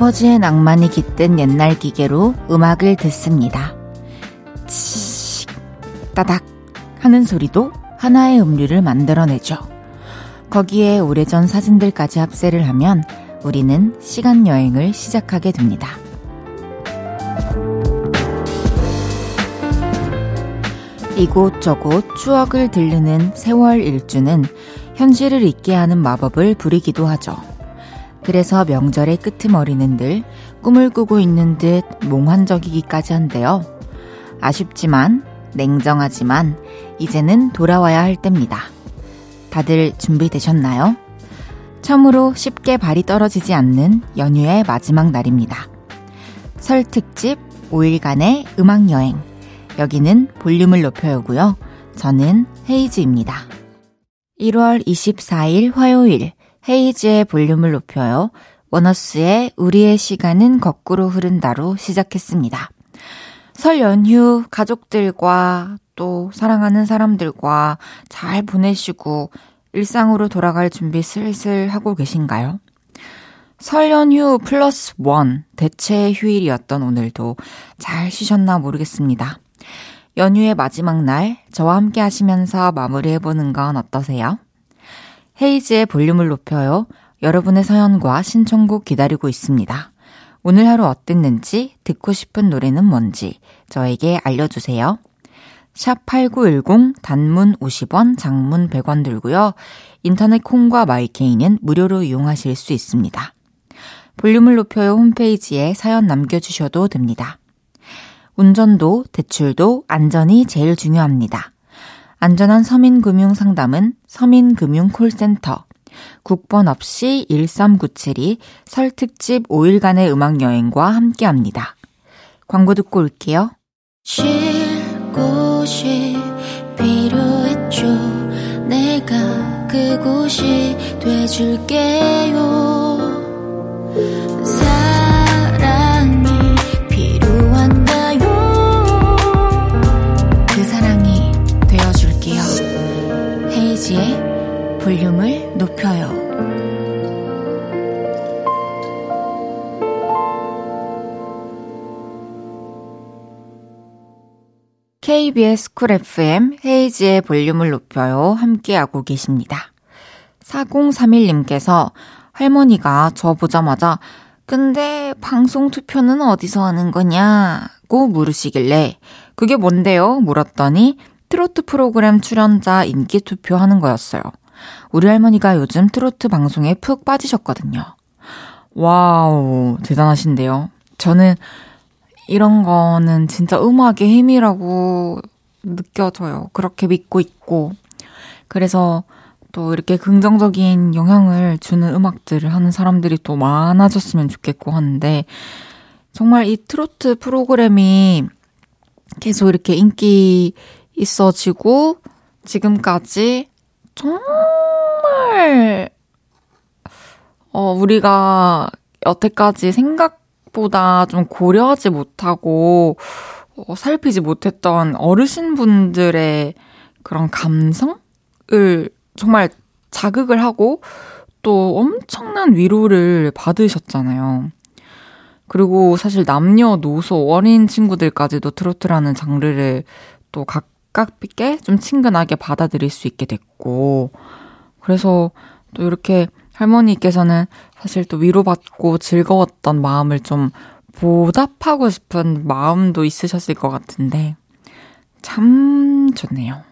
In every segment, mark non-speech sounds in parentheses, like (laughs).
아버지의 낭만이 깃든 옛날 기계로 음악을 듣습니다. 치, 따닥 하는 소리도 하나의 음료를 만들어내죠. 거기에 오래전 사진들까지 합세를 하면 우리는 시간 여행을 시작하게 됩니다. 이곳저곳 추억을 들르는 세월 일주는 현실을 잊게 하는 마법을 부리기도 하죠. 그래서 명절의 끄트머리는 늘 꿈을 꾸고 있는 듯 몽환적이기까지 한데요. 아쉽지만, 냉정하지만, 이제는 돌아와야 할 때입니다. 다들 준비되셨나요? 참으로 쉽게 발이 떨어지지 않는 연휴의 마지막 날입니다. 설 특집 5일간의 음악 여행. 여기는 볼륨을 높여요고요. 저는 헤이즈입니다. 1월 24일 화요일 헤이즈의 볼륨을 높여요. 원어스의 우리의 시간은 거꾸로 흐른다로 시작했습니다. 설 연휴 가족들과 또 사랑하는 사람들과 잘 보내시고 일상으로 돌아갈 준비 슬슬 하고 계신가요? 설 연휴 플러스 원 대체 휴일이었던 오늘도 잘 쉬셨나 모르겠습니다. 연휴의 마지막 날 저와 함께 하시면서 마무리해보는 건 어떠세요? 헤이즈의 볼륨을 높여요. 여러분의 사연과 신청곡 기다리고 있습니다. 오늘 하루 어땠는지, 듣고 싶은 노래는 뭔지 저에게 알려주세요. 샵 8910 단문 50원, 장문 100원 들고요. 인터넷 콩과 마이케이는 무료로 이용하실 수 있습니다. 볼륨을 높여요 홈페이지에 사연 남겨주셔도 됩니다. 운전도 대출도 안전이 제일 중요합니다. 안전한 서민금융 상담은 서민금융콜센터 국번 없이 1397이 설 특집 5일간의 음악 여행과 함께 합니다. 광고 듣고 올게요. 쉴 곳이 필요했죠. 내가 그곳이 돼줄게요. 볼륨을 높여요. KBS 쿨 FM 헤이지의 볼륨을 높여요. 함께하고 계십니다. 4031님께서 할머니가 저 보자마자 근데 방송 투표는 어디서 하는 거냐고 물으시길래 그게 뭔데요? 물었더니 트로트 프로그램 출연자 인기 투표하는 거였어요. 우리 할머니가 요즘 트로트 방송에 푹 빠지셨거든요. Wow, 대단하신데요. 저는 이런 거는 진짜 음악의 힘이라고 느껴져요. 그렇게 믿고 있고. 그래서 또 이렇게 긍정적인 영향을 주는 음악들을 하는 사람들이 또 많아졌으면 좋겠고 하는데, 정말 이 트로트 프로그램이 계속 이렇게 인기 있어지고, 지금까지 정말, 어, 우리가 여태까지 생각보다 좀 고려하지 못하고, 어, 살피지 못했던 어르신분들의 그런 감성을 정말 자극을 하고 또 엄청난 위로를 받으셨잖아요. 그리고 사실 남녀노소 어린 친구들까지도 트로트라는 장르를 또 각, 가깝게 좀 친근하게 받아들일 수 있게 됐고, 그래서 또 이렇게 할머니께서는 사실 또 위로받고 즐거웠던 마음을 좀 보답하고 싶은 마음도 있으셨을 것 같은데, 참 좋네요.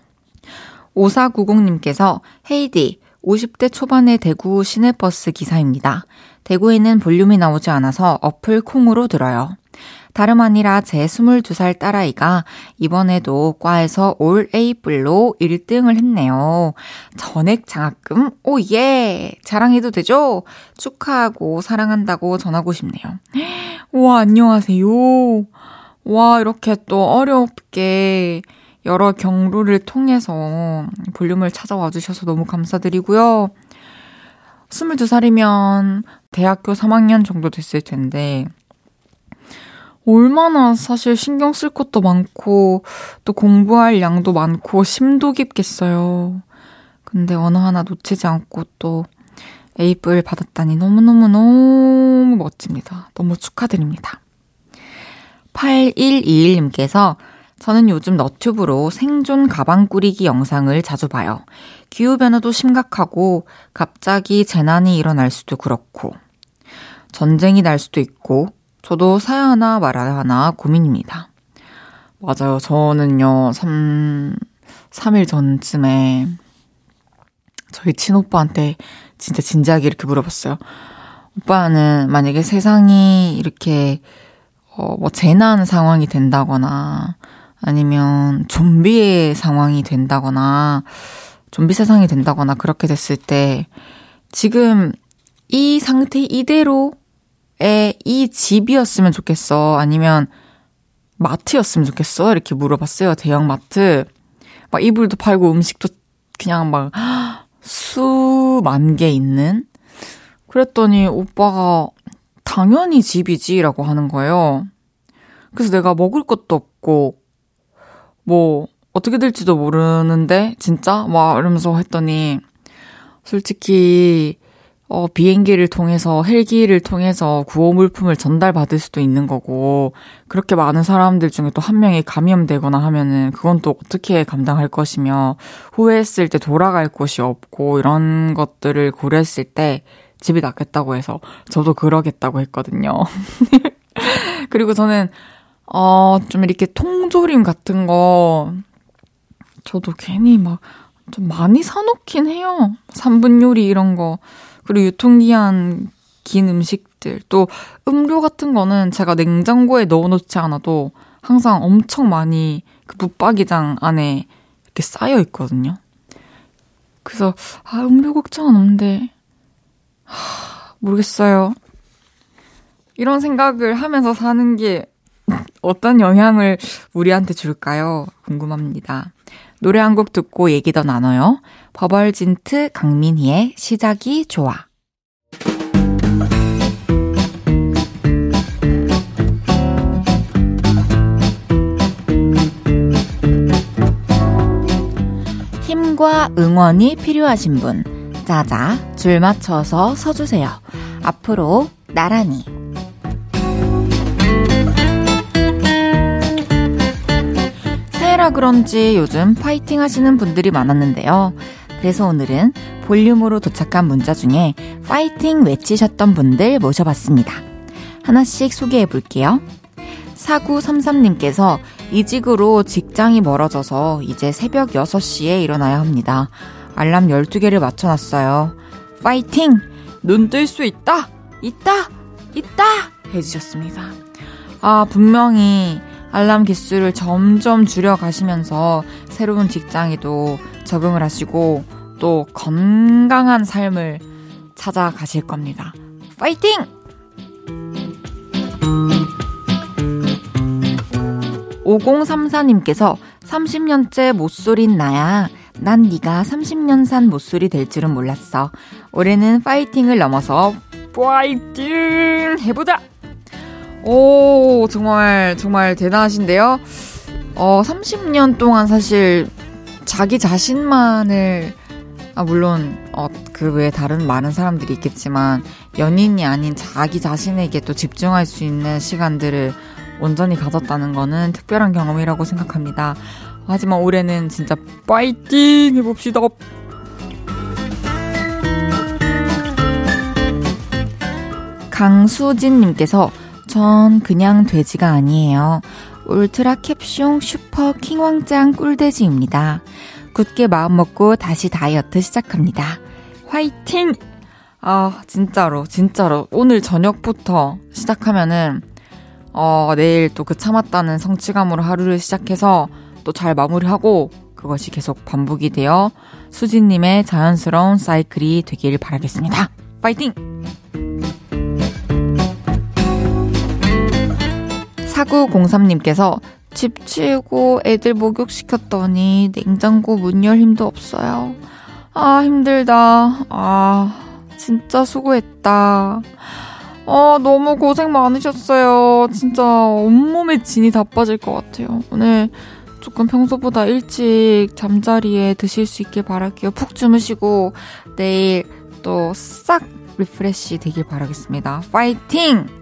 5490님께서 헤이디, 50대 초반의 대구 시내버스 기사입니다. 대구에는 볼륨이 나오지 않아서 어플 콩으로 들어요. 다름 아니라 제 22살 딸아이가 이번에도 과에서 올 A뿔로 1등을 했네요. 전액 장학금, 오, 예! 자랑해도 되죠? 축하하고 사랑한다고 전하고 싶네요. (gasps) 와, 안녕하세요. 와, 이렇게 또 어렵게 여러 경로를 통해서 볼륨을 찾아와 주셔서 너무 감사드리고요. 22살이면 대학교 3학년 정도 됐을 텐데, 얼마나 사실 신경 쓸 것도 많고, 또 공부할 양도 많고, 심도 깊겠어요. 근데 어느 하나 놓치지 않고 또 A뿔 받았다니 너무너무너무 멋집니다. 너무 축하드립니다. 8121님께서 저는 요즘 너튜브로 생존 가방 꾸리기 영상을 자주 봐요. 기후변화도 심각하고 갑자기 재난이 일어날 수도 그렇고 전쟁이 날 수도 있고 저도 사야 하나 말아야 하나 고민입니다. 맞아요. 저는요, 3, 3일 전쯤에 저희 친오빠한테 진짜 진지하게 이렇게 물어봤어요. 오빠는 만약에 세상이 이렇게 어, 뭐 재난 상황이 된다거나 아니면 좀비의 상황이 된다거나 좀비 세상이 된다거나 그렇게 됐을 때 지금 이 상태 이대로의 이 집이었으면 좋겠어. 아니면 마트였으면 좋겠어. 이렇게 물어봤어요. 대형 마트. 막 이불도 팔고 음식도 그냥 막 수만 개 있는? 그랬더니 오빠가 당연히 집이지라고 하는 거예요. 그래서 내가 먹을 것도 없고, 뭐, 어떻게 될지도 모르는데, 진짜? 막 이러면서 했더니, 솔직히, 어, 비행기를 통해서, 헬기를 통해서 구호 물품을 전달받을 수도 있는 거고, 그렇게 많은 사람들 중에 또 한 명이 감염되거나 하면은, 그건 또 어떻게 감당할 것이며, 후회했을 때 돌아갈 곳이 없고, 이런 것들을 고려했을 때, 집이 낫겠다고 해서, 저도 그러겠다고 했거든요. (laughs) 그리고 저는, 어, 좀 이렇게 통조림 같은 거, 저도 괜히 막, 좀 많이 사놓긴 해요. 3분 요리 이런 거. 그리고 유통기한 긴 음식들, 또 음료 같은 거는 제가 냉장고에 넣어놓지 않아도 항상 엄청 많이 그 붙박이장 안에 이렇게 쌓여 있거든요. 그래서, 아, 음료 걱정은 없는데, 하, 모르겠어요. 이런 생각을 하면서 사는 게 (laughs) 어떤 영향을 우리한테 줄까요? 궁금합니다. 노래 한 곡 듣고 얘기 더 나눠요. 버벌진트 강민희의 시작이 좋아. 힘과 응원이 필요하신 분, 짜자, 줄 맞춰서 서주세요. 앞으로 나란히. 새해라 그런지 요즘 파이팅 하시는 분들이 많았는데요. 그래서 오늘은 볼륨으로 도착한 문자 중에 파이팅 외치셨던 분들 모셔봤습니다. 하나씩 소개해 볼게요. 4933님께서 이직으로 직장이 멀어져서 이제 새벽 6시에 일어나야 합니다. 알람 12개를 맞춰놨어요. 파이팅! 눈 뜰 수 있다! 있다! 있다! 해주셨습니다. 아, 분명히 알람 기수를 점점 줄여가시면서 새로운 직장에도 적응을 하시고 또 건강한 삶을 찾아가실 겁니다. 파이팅! 5034님께서 30년째 못소린 나야. 난 네가 30년 산 못소리 될 줄은 몰랐어. 올해는 파이팅을 넘어서 파이팅 해보자. 오 정말 정말 대단하신데요. 어 30년 동안 사실 자기 자신만을 아 물론 어 그 외에 다른 많은 사람들이 있겠지만 연인이 아닌 자기 자신에게 또 집중할 수 있는 시간들을 온전히 가졌다는 거는 특별한 경험이라고 생각합니다. 하지만 올해는 진짜 파이팅 해봅시다. 강수진님께서 전 그냥 돼지가 아니에요. 울트라 캡숑 슈퍼 킹왕짱 꿀돼지입니다. 굳게 마음 먹고 다시 다이어트 시작합니다. 화이팅! 아, 진짜로, 진짜로. 오늘 저녁부터 시작하면은, 어, 내일 또 그 참았다는 성취감으로 하루를 시작해서 또 잘 마무리하고 그것이 계속 반복이 되어 수진님의 자연스러운 사이클이 되길 바라겠습니다. 파이팅! 사구공삼님께서 집 치우고 애들 목욕시켰더니 냉장고 문 열 힘도 없어요. 아, 힘들다. 아, 진짜 수고했다. 어, 너무 고생 많으셨어요. 진짜 온몸에 진이 다 빠질 것 같아요. 오늘 조금 평소보다 일찍 잠자리에 드실 수 있길 바랄게요. 푹 주무시고 내일 또 싹 refresh 되길 바라겠습니다. 파이팅!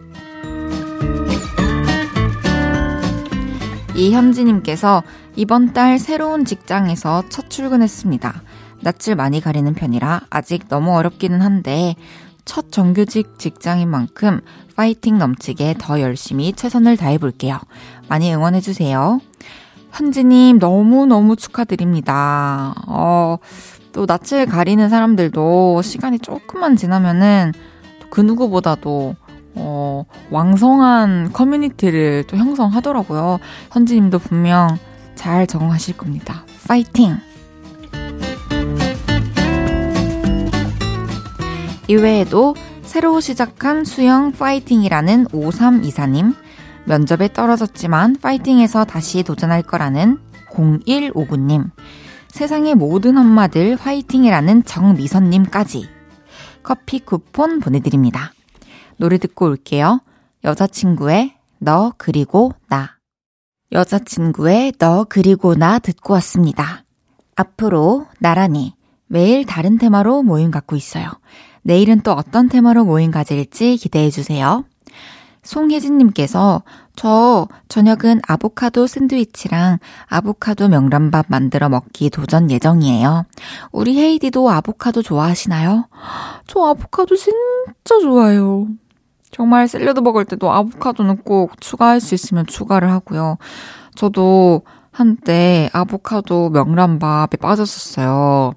이현지님께서 이번 달 새로운 직장에서 첫 출근했습니다. 낯을 많이 가리는 편이라 아직 너무 어렵기는 한데 첫 정규직 직장인 만큼 파이팅 넘치게 더 열심히 최선을 다해볼게요. 많이 응원해주세요. 현지님 너무너무 축하드립니다. 어, 또 낯을 가리는 사람들도 시간이 조금만 지나면은 그 누구보다도 어, 왕성한 커뮤니티를 또 형성하더라고요. 현지님도 분명 잘 적응하실 겁니다. 파이팅! 이외에도 새로 시작한 수영 파이팅이라는 5324님, 면접에 떨어졌지만 파이팅해서 다시 도전할 거라는 0159님, 세상의 모든 엄마들 화이팅이라는 정미선님까지 커피 쿠폰 보내드립니다. 노래 듣고 올게요. 여자친구의 너 그리고 나. 여자친구의 너 그리고 나 듣고 왔습니다. 앞으로 나란히 매일 다른 테마로 모임 갖고 있어요. 내일은 또 어떤 테마로 모임 가질지 기대해 주세요. 송혜진님께서 저 저녁은 아보카도 샌드위치랑 아보카도 명란밥 만들어 먹기 도전 예정이에요. 우리 헤이디도 아보카도 좋아하시나요? 저 아보카도 진짜 좋아해요. 정말 샐러드 먹을 때도 아보카도는 꼭 추가할 수 있으면 추가를 하고요. 저도 한때 아보카도 명란밥에 빠졌었어요.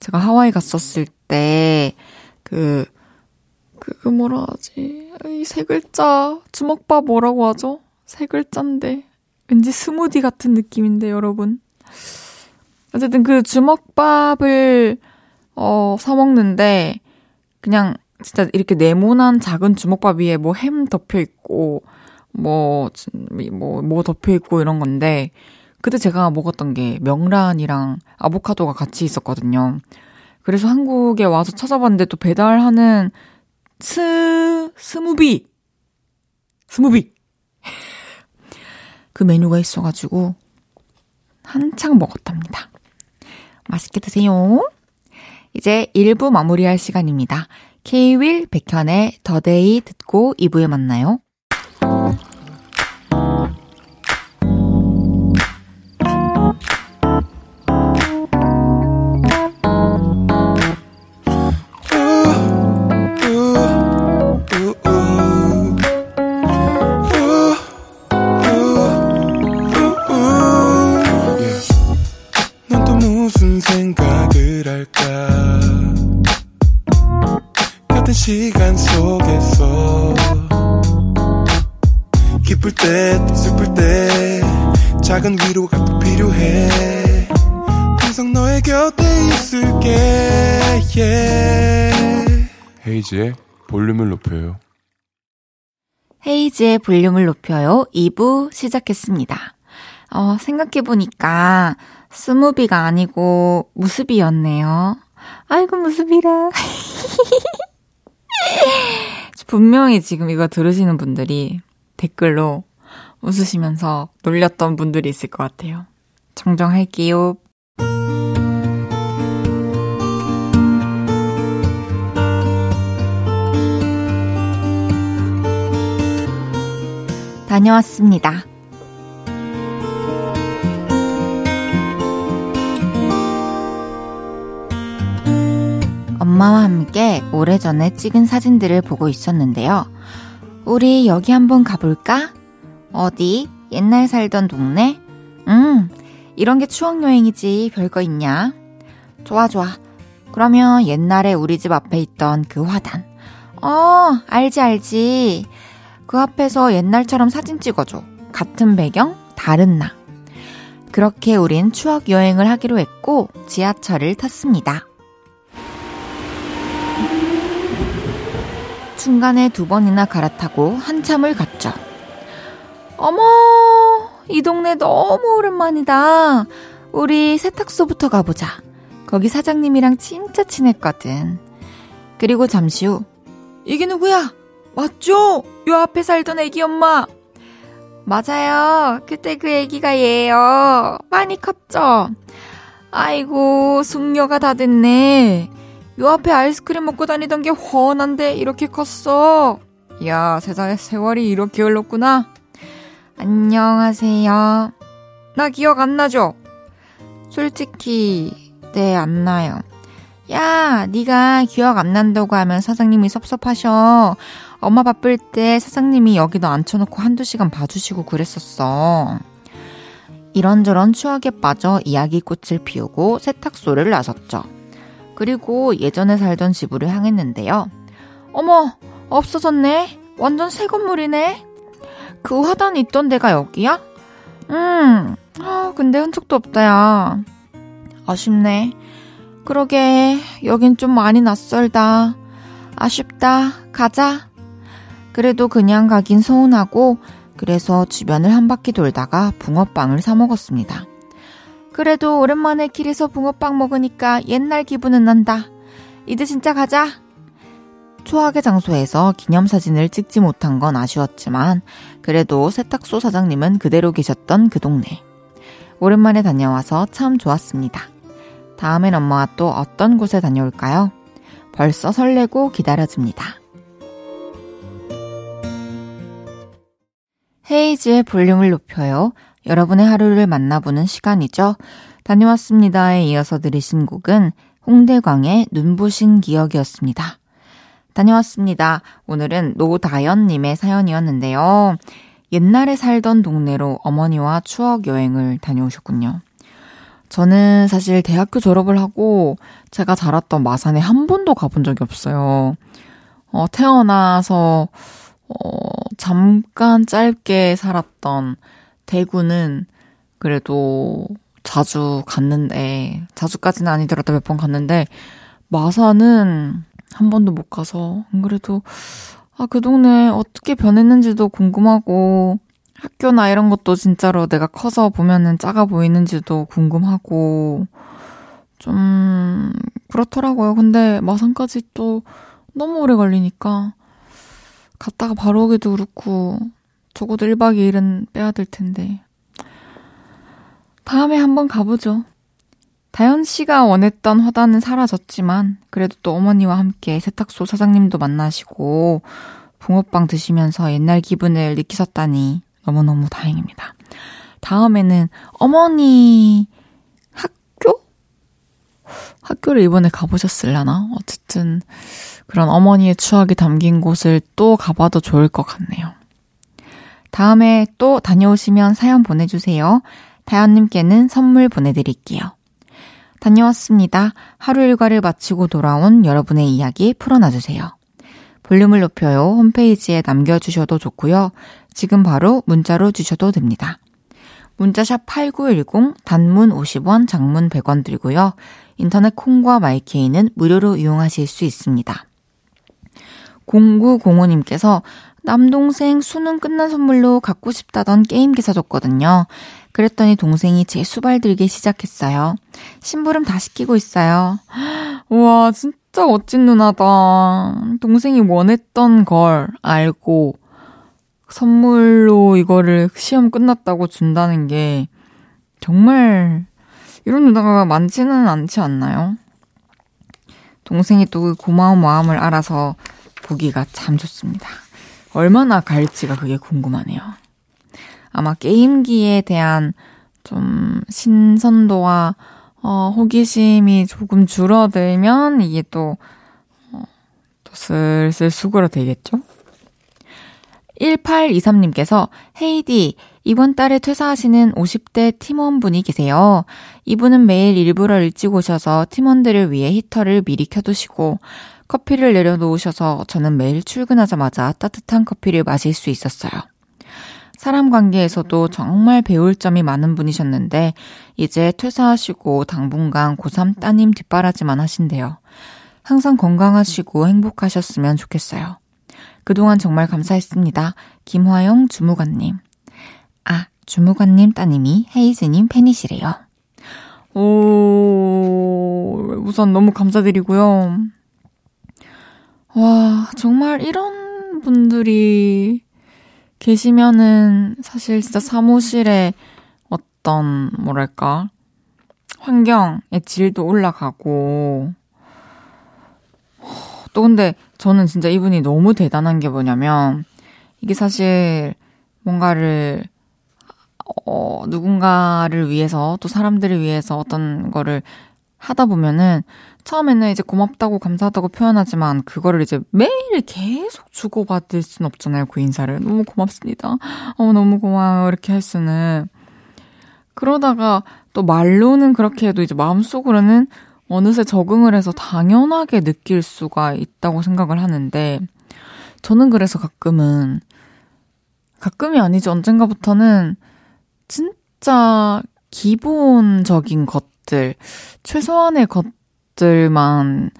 제가 하와이 갔었을 때, 그, 그, 뭐라 하지? 이 세 글자, 주먹밥 뭐라고 하죠? 세 글자인데. 왠지 스무디 같은 느낌인데, 여러분. 어쨌든 그 주먹밥을, 어, 사먹는데, 그냥 진짜 이렇게 네모난 작은 주먹밥 위에 뭐 햄 덮여 있고 뭐, 뭐, 뭐 덮여 있고 이런 건데, 그때 제가 먹었던 게 명란이랑 아보카도가 같이 있었거든요. 그래서 한국에 와서 찾아봤는데 또 배달하는 스, 무스비! 무스비! (laughs) 그 메뉴가 있어가지고 한창 먹었답니다. 맛있게 드세요. 이제 1부 마무리할 시간입니다. 케이윌 백현의 더데이 듣고 2부에 만나요. 헤이지의 볼륨을 높여요. 헤이지의 볼륨을 높여요. 2부 시작했습니다. 어, 생각해보니까 스무비가 아니고 무습이었네요. 아이고, 무습이라. (laughs) 분명히 지금 이거 들으시는 분들이 댓글로 웃으시면서 놀렸던 분들이 있을 것 같아요. 정정할게요. 다녀왔습니다. 엄마와 함께 오래전에 찍은 사진들을 보고 있었는데요. 우리 여기 한번 가볼까? 어디? 옛날 살던 동네? 음, 이런 게 추억여행이지. 별거 있냐? 좋아, 좋아. 그러면 옛날에 우리 집 앞에 있던 그 화단. 어, 알지, 알지. 그 앞에서 옛날처럼 사진 찍어줘. 같은 배경, 다른 나. 그렇게 우린 추억 여행을 하기로 했고 지하철을 탔습니다. 중간에 두 번이나 갈아타고 한참을 갔죠. 어머, 이 동네 너무 오랜만이다. 우리 세탁소부터 가보자. 거기 사장님이랑 진짜 친했거든. 그리고 잠시 후, 이게 누구야? 맞죠? 요 앞에 살던 애기 엄마. 맞아요. 그때 그 애기가 얘예요. 많이 컸죠? 아이고, 숙녀가 다 됐네. 요 앞에 아이스크림 먹고 다니던 게 훤한데 이렇게 컸어. 야, 세상에 세월이 이렇게 흘렀구나. 안녕하세요. 나 기억 안 나죠? 솔직히 네, 안 나요. 야, 네가 기억 안 난다고 하면 사장님이 섭섭하셔. 엄마 바쁠 때 사장님이 여기도 앉혀놓고 한두 시간 봐주시고 그랬었어. 이런저런 추억에 빠져 이야기꽃을 피우고 세탁소를 나섰죠. 그리고 예전에 살던 집으로 향했는데요. 어머, 없어졌네? 완전 새 건물이네? 그 화단 있던 데가 여기야? 음, 아, 근데 흔적도 없다, 야. 아쉽네. 그러게, 여긴 좀 많이 낯설다. 아쉽다. 가자. 그래도 그냥 가긴 서운하고, 그래서 주변을 한 바퀴 돌다가 붕어빵을 사 먹었습니다. 그래도 오랜만에 길에서 붕어빵 먹으니까 옛날 기분은 난다. 이제 진짜 가자. 초하의 장소에서 기념사진을 찍지 못한 건 아쉬웠지만, 그래도 세탁소 사장님은 그대로 계셨던 그 동네. 오랜만에 다녀와서 참 좋았습니다. 다음엔 엄마와 또 어떤 곳에 다녀올까요? 벌써 설레고 기다려집니다. 헤이즈의 볼륨을 높여요. 여러분의 하루를 만나보는 시간이죠. 다녀왔습니다에 이어서 들으신 곡은 홍대광의 눈부신 기억이었습니다. 다녀왔습니다. 오늘은 노다연님의 사연이었는데요. 옛날에 살던 동네로 어머니와 추억 여행을 다녀오셨군요. 저는 사실 대학교 졸업을 하고 제가 자랐던 마산에 한 번도 가본 적이 없어요. 어, 태어나서, 어, 잠깐 짧게 살았던 대구는 그래도 자주 갔는데, 자주까지는 아니더라도 몇 번 갔는데, 마산은 한 번도 못 가서, 안 그래도, 아, 그 동네 어떻게 변했는지도 궁금하고, 학교나 이런 것도 진짜로 내가 커서 보면은 작아 보이는지도 궁금하고, 좀, 그렇더라고요. 근데 마산까지 또 너무 오래 걸리니까, 갔다가 바로 오기도 그렇고, 적어도 1박 2일은 빼야 될 텐데. 다음에 한번 가보죠. 다현 씨가 원했던 화단은 사라졌지만, 그래도 또 어머니와 함께 세탁소 사장님도 만나시고, 붕어빵 드시면서 옛날 기분을 느끼셨다니 너무너무 다행입니다. 다음에는 어머니 학교? 학교를 이번에 가보셨을라나? 어쨌든 그런 어머니의 추억이 담긴 곳을 또 가봐도 좋을 것 같네요. 다음에 또 다녀오시면 사연 보내주세요. 다현님께는 선물 보내드릴게요. 다녀왔습니다. 하루 일과를 마치고 돌아온 여러분의 이야기 풀어놔주세요. 볼륨을 높여요. 홈페이지에 남겨주셔도 좋고요. 지금 바로 문자로 주셔도 됩니다. 문자샵 8910 단문 50원, 장문 100원 들고요. 인터넷 콩과 마이케이는 무료로 이용하실 수 있습니다. 0905님께서 남동생 수능 끝난 선물로 갖고 싶다던 게임기 사줬거든요. 그랬더니 동생이 제 수발 들기 시작했어요. 심부름 다 시키고 있어요. (gasps) 우와, 진짜 멋진 누나다. 동생이 원했던 걸 알고 선물로 이거를 시험 끝났다고 준다는 게 정말 이런 누나가 많지는 않지 않나요? 동생이 또그 고마운 마음을 알아서 보기가 참 좋습니다. 얼마나 갈지가 그게 궁금하네요. 아마 게임기에 대한 좀 신선도와 어, 호기심이 조금 줄어들면 이게 또, 어, 또 슬슬 수그러들겠죠? 1823님께서 헤이디, 이번 달에 퇴사하시는 50대 팀원분이 계세요. 이분은 매일 일부러 일찍 오셔서 팀원들을 위해 히터를 미리 켜두시고 커피를 내려놓으셔서 저는 매일 출근하자마자 따뜻한 커피를 마실 수 있었어요. 사람 관계에서도 정말 배울 점이 많은 분이셨는데 이제 퇴사하시고 당분간 고3 따님 뒷바라지만 하신대요. 항상 건강하시고 행복하셨으면 좋겠어요. 그동안 정말 감사했습니다. 김화영 주무관님. 아, 주무관님 따님이 헤이즈님 팬이시래요. 오, 우선 너무 감사드리고요. 와, 정말 이런 분들이 계시면은 사실 진짜 사무실에 어떤, 뭐랄까, 환경의 질도 올라가고, 또 근데 저는 진짜 이분이 너무 대단한 게 뭐냐면 이게 사실 뭔가를 어, 누군가를 위해서 또 사람들을 위해서 어떤 거를 하다 보면은 처음에는 이제 고맙다고 감사하다고 표현하지만 그거를 이제 매일 계속 주고받을 순 없잖아요. 그 인사를. 너무 고맙습니다. 어, 너무 고마워요. 이렇게 할 수는. 그러다가 또 말로는 그렇게 해도 이제 마음속으로는 어느새 적응을 해서 당연하게 느낄 수가 있다고 생각을 하는데 저는 그래서 가끔은 가끔이 아니지 언젠가부터는 진짜 기본적인 것 들, 최소한의 것들만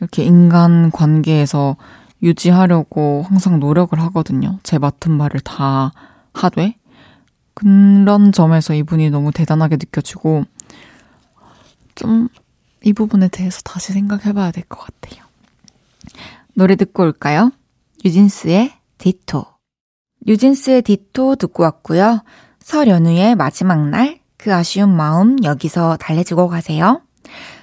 이렇게 인간 관계에서 유지하려고 항상 노력을 하거든요. 제 맡은 말을 다 하되. 그런 점에서 이분이 너무 대단하게 느껴지고, 좀, 이 부분에 대해서 다시 생각해 봐야 될 것 같아요. 노래 듣고 올까요? 유진스의 디토. 유진스의 디토 듣고 왔고요. 설 연휴의 마지막 날, 그 아쉬운 마음 여기서 달래주고 가세요.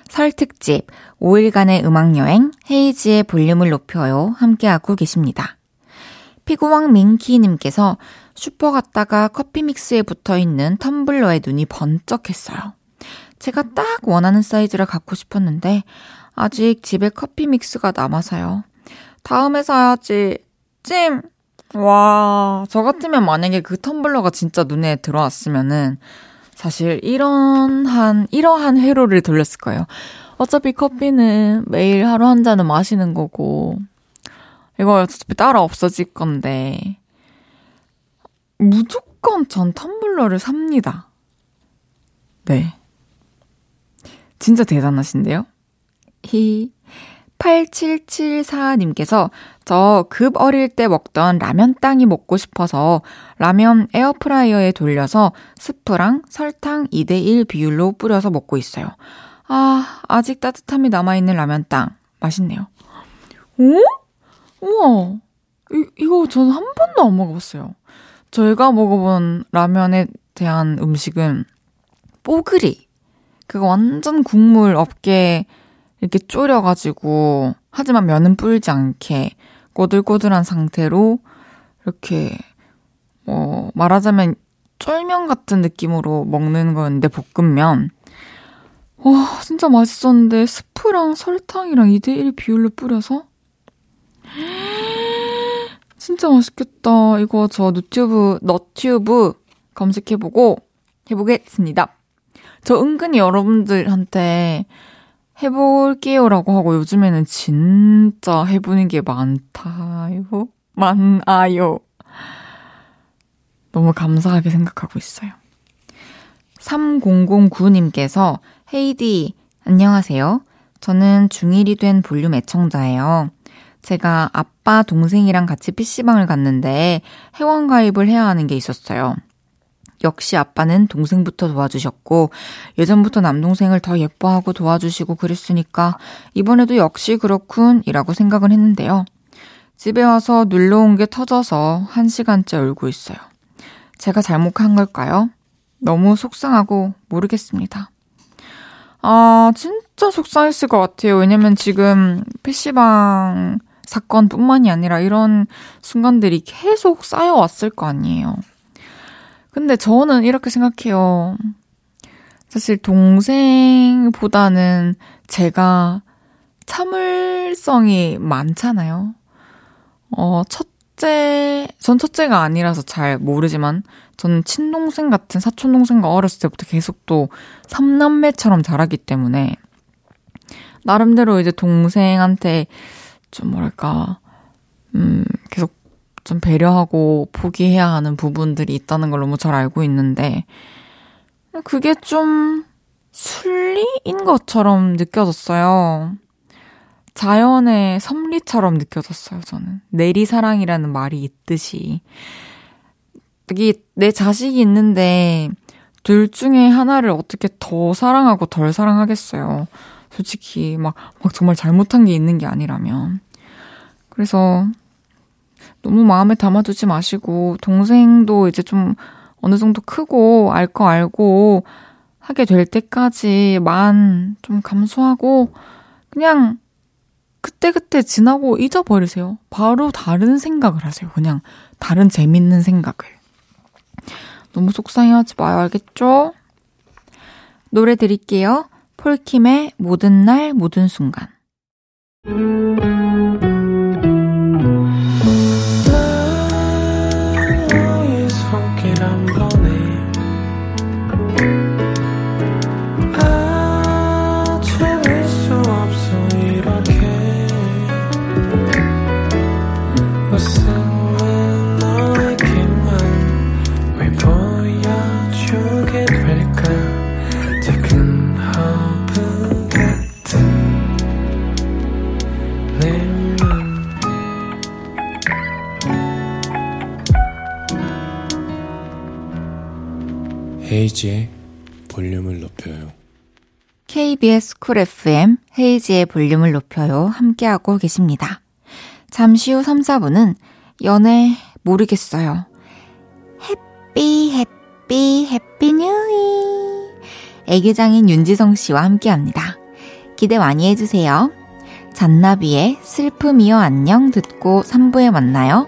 설 특집 5일간의 음악 여행 헤이지의 볼륨을 높여요 함께하고 계십니다. 피구왕 민키님께서 슈퍼 갔다가 커피 믹스에 붙어 있는 텀블러에 눈이 번쩍했어요. 제가 딱 원하는 사이즈를 갖고 싶었는데 아직 집에 커피 믹스가 남아서요. 다음에 사야지. 찜! 와, 저 같으면 만약에 그 텀블러가 진짜 눈에 들어왔으면은 사실 이런 한, 이러한 회로를 돌렸을 거예요. 어차피 커피는 매일 하루 한 잔은 마시는 거고, 이거 어차피 따라 없어질 건데, 무조건 전 텀블러를 삽니다. 네. 진짜 대단하신데요? 히. 8774님께서 저 급 어릴 때 먹던 라면 땅이 먹고 싶어서 라면 에어프라이어에 돌려서 스프랑 설탕 2대1 비율로 뿌려서 먹고 있어요. 아, 아직 따뜻함이 남아있는 라면 땅. 맛있네요. 오? 우와. 이, 이거 저는 한 번도 안 먹어봤어요. 저희가 먹어본 라면에 대한 음식은 뽀글이. 그거 완전 국물 없게 이렇게 졸여가지고, 하지만 면은 불지 않게 꼬들꼬들한 상태로 이렇게, 뭐, 말하자면 쫄면 같은 느낌으로 먹는 거였는데, 볶음면. 와, 진짜 맛있었는데, 스프랑 설탕이랑 2대1 비율로 뿌려서? (gasps) 진짜 맛있겠다. 이거 저 누튜브, 너튜브 검색해보고 해보겠습니다. 저 은근히 여러분들한테 해볼게요 라고 하고 요즘에는 진짜 해보는 게 많다요. 많아요. 너무 감사하게 생각하고 있어요. 3009님께서 헤이디, 안녕하세요. 저는 중1이 된 볼륨 애청자예요. 제가 아빠 동생이랑 같이 PC방을 갔는데 회원가입을 해야 하는 게 있었어요. 역시 아빠는 동생부터 도와주셨고 예전부터 남동생을 더 예뻐하고 도와주시고 그랬으니까 이번에도 역시 그렇군 이라고 생각을 했는데요. 집에 와서 눌러온 게 터져서 한 시간째 울고 있어요. 제가 잘못한 걸까요? 너무 속상하고 모르겠습니다. 아, 진짜 속상했을 것 같아요. 왜냐면 지금 PC방 사건뿐만이 아니라 이런 순간들이 계속 쌓여왔을 거 아니에요. 근데 저는 이렇게 생각해요. 사실 동생보다는 제가 참을성이 많잖아요. 어, 첫째, 전 첫째가 아니라서 잘 모르지만, 저는 친동생 같은 사촌동생과 어렸을 때부터 계속 또 삼남매처럼 자라기 때문에, 나름대로 이제 동생한테 좀 뭐랄까, 음, 계속 좀 배려하고 포기해야 하는 부분들이 있다는 걸 너무 잘 알고 있는데, 그게 좀 순리인 것처럼 느껴졌어요. 자연의 섭리처럼 느껴졌어요, 저는. 내리사랑이라는 말이 있듯이. 이게 내 자식이 있는데, 둘 중에 하나를 어떻게 더 사랑하고 덜 사랑하겠어요. 솔직히, 막, 막 정말 잘못한 게 있는 게 아니라면. 그래서, 너무 마음에 담아두지 마시고, 동생도 이제 좀 어느 정도 크고, 알 거 알고, 하게 될 때까지만 좀 감수하고, 그냥 그때 그때 지나고 잊어버리세요. 바로 다른 생각을 하세요. 그냥 다른 재밌는 생각을. 너무 속상해하지 마요. 알겠죠? 노래 드릴게요. 폴킴의 모든 날 모든 순간. 헤이즈의 볼륨을 높여요. KBS 쿨 FM 헤이즈의 볼륨을 높여요. 함께하고 계십니다. 잠시 후 3, 4분은 연애 모르겠어요. happy happy happy new year 얘기 장인 윤지성 씨와 함께합니다. 기대 많이 해주세요. 잔나비의 슬픔이여 안녕 듣고 3부에 만나요.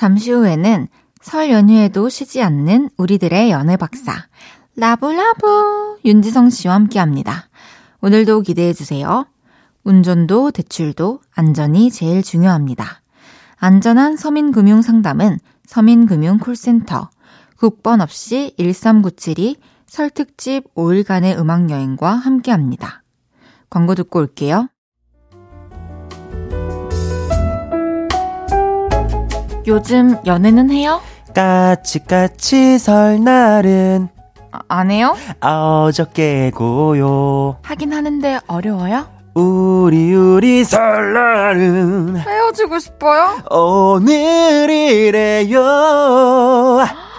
잠시 후에는 설 연휴에도 쉬지 않는 우리들의 연애 박사 love love 윤지성 씨와 함께합니다. 오늘도 기대해 주세요. 운전도 대출도 안전이 제일 중요합니다. 안전한 서민금융 상담은 서민금융 콜센터 국번 없이 1397이 설특집 5일간의 음악 여행과 함께합니다. 광고 듣고 올게요. 요즘 연애는 해요? 까치까치 설날은 아, 안 해요? 어저께고요 하긴 하는데 어려워요? 우리 우리 설날은 헤어지고 싶어요? 오늘이래요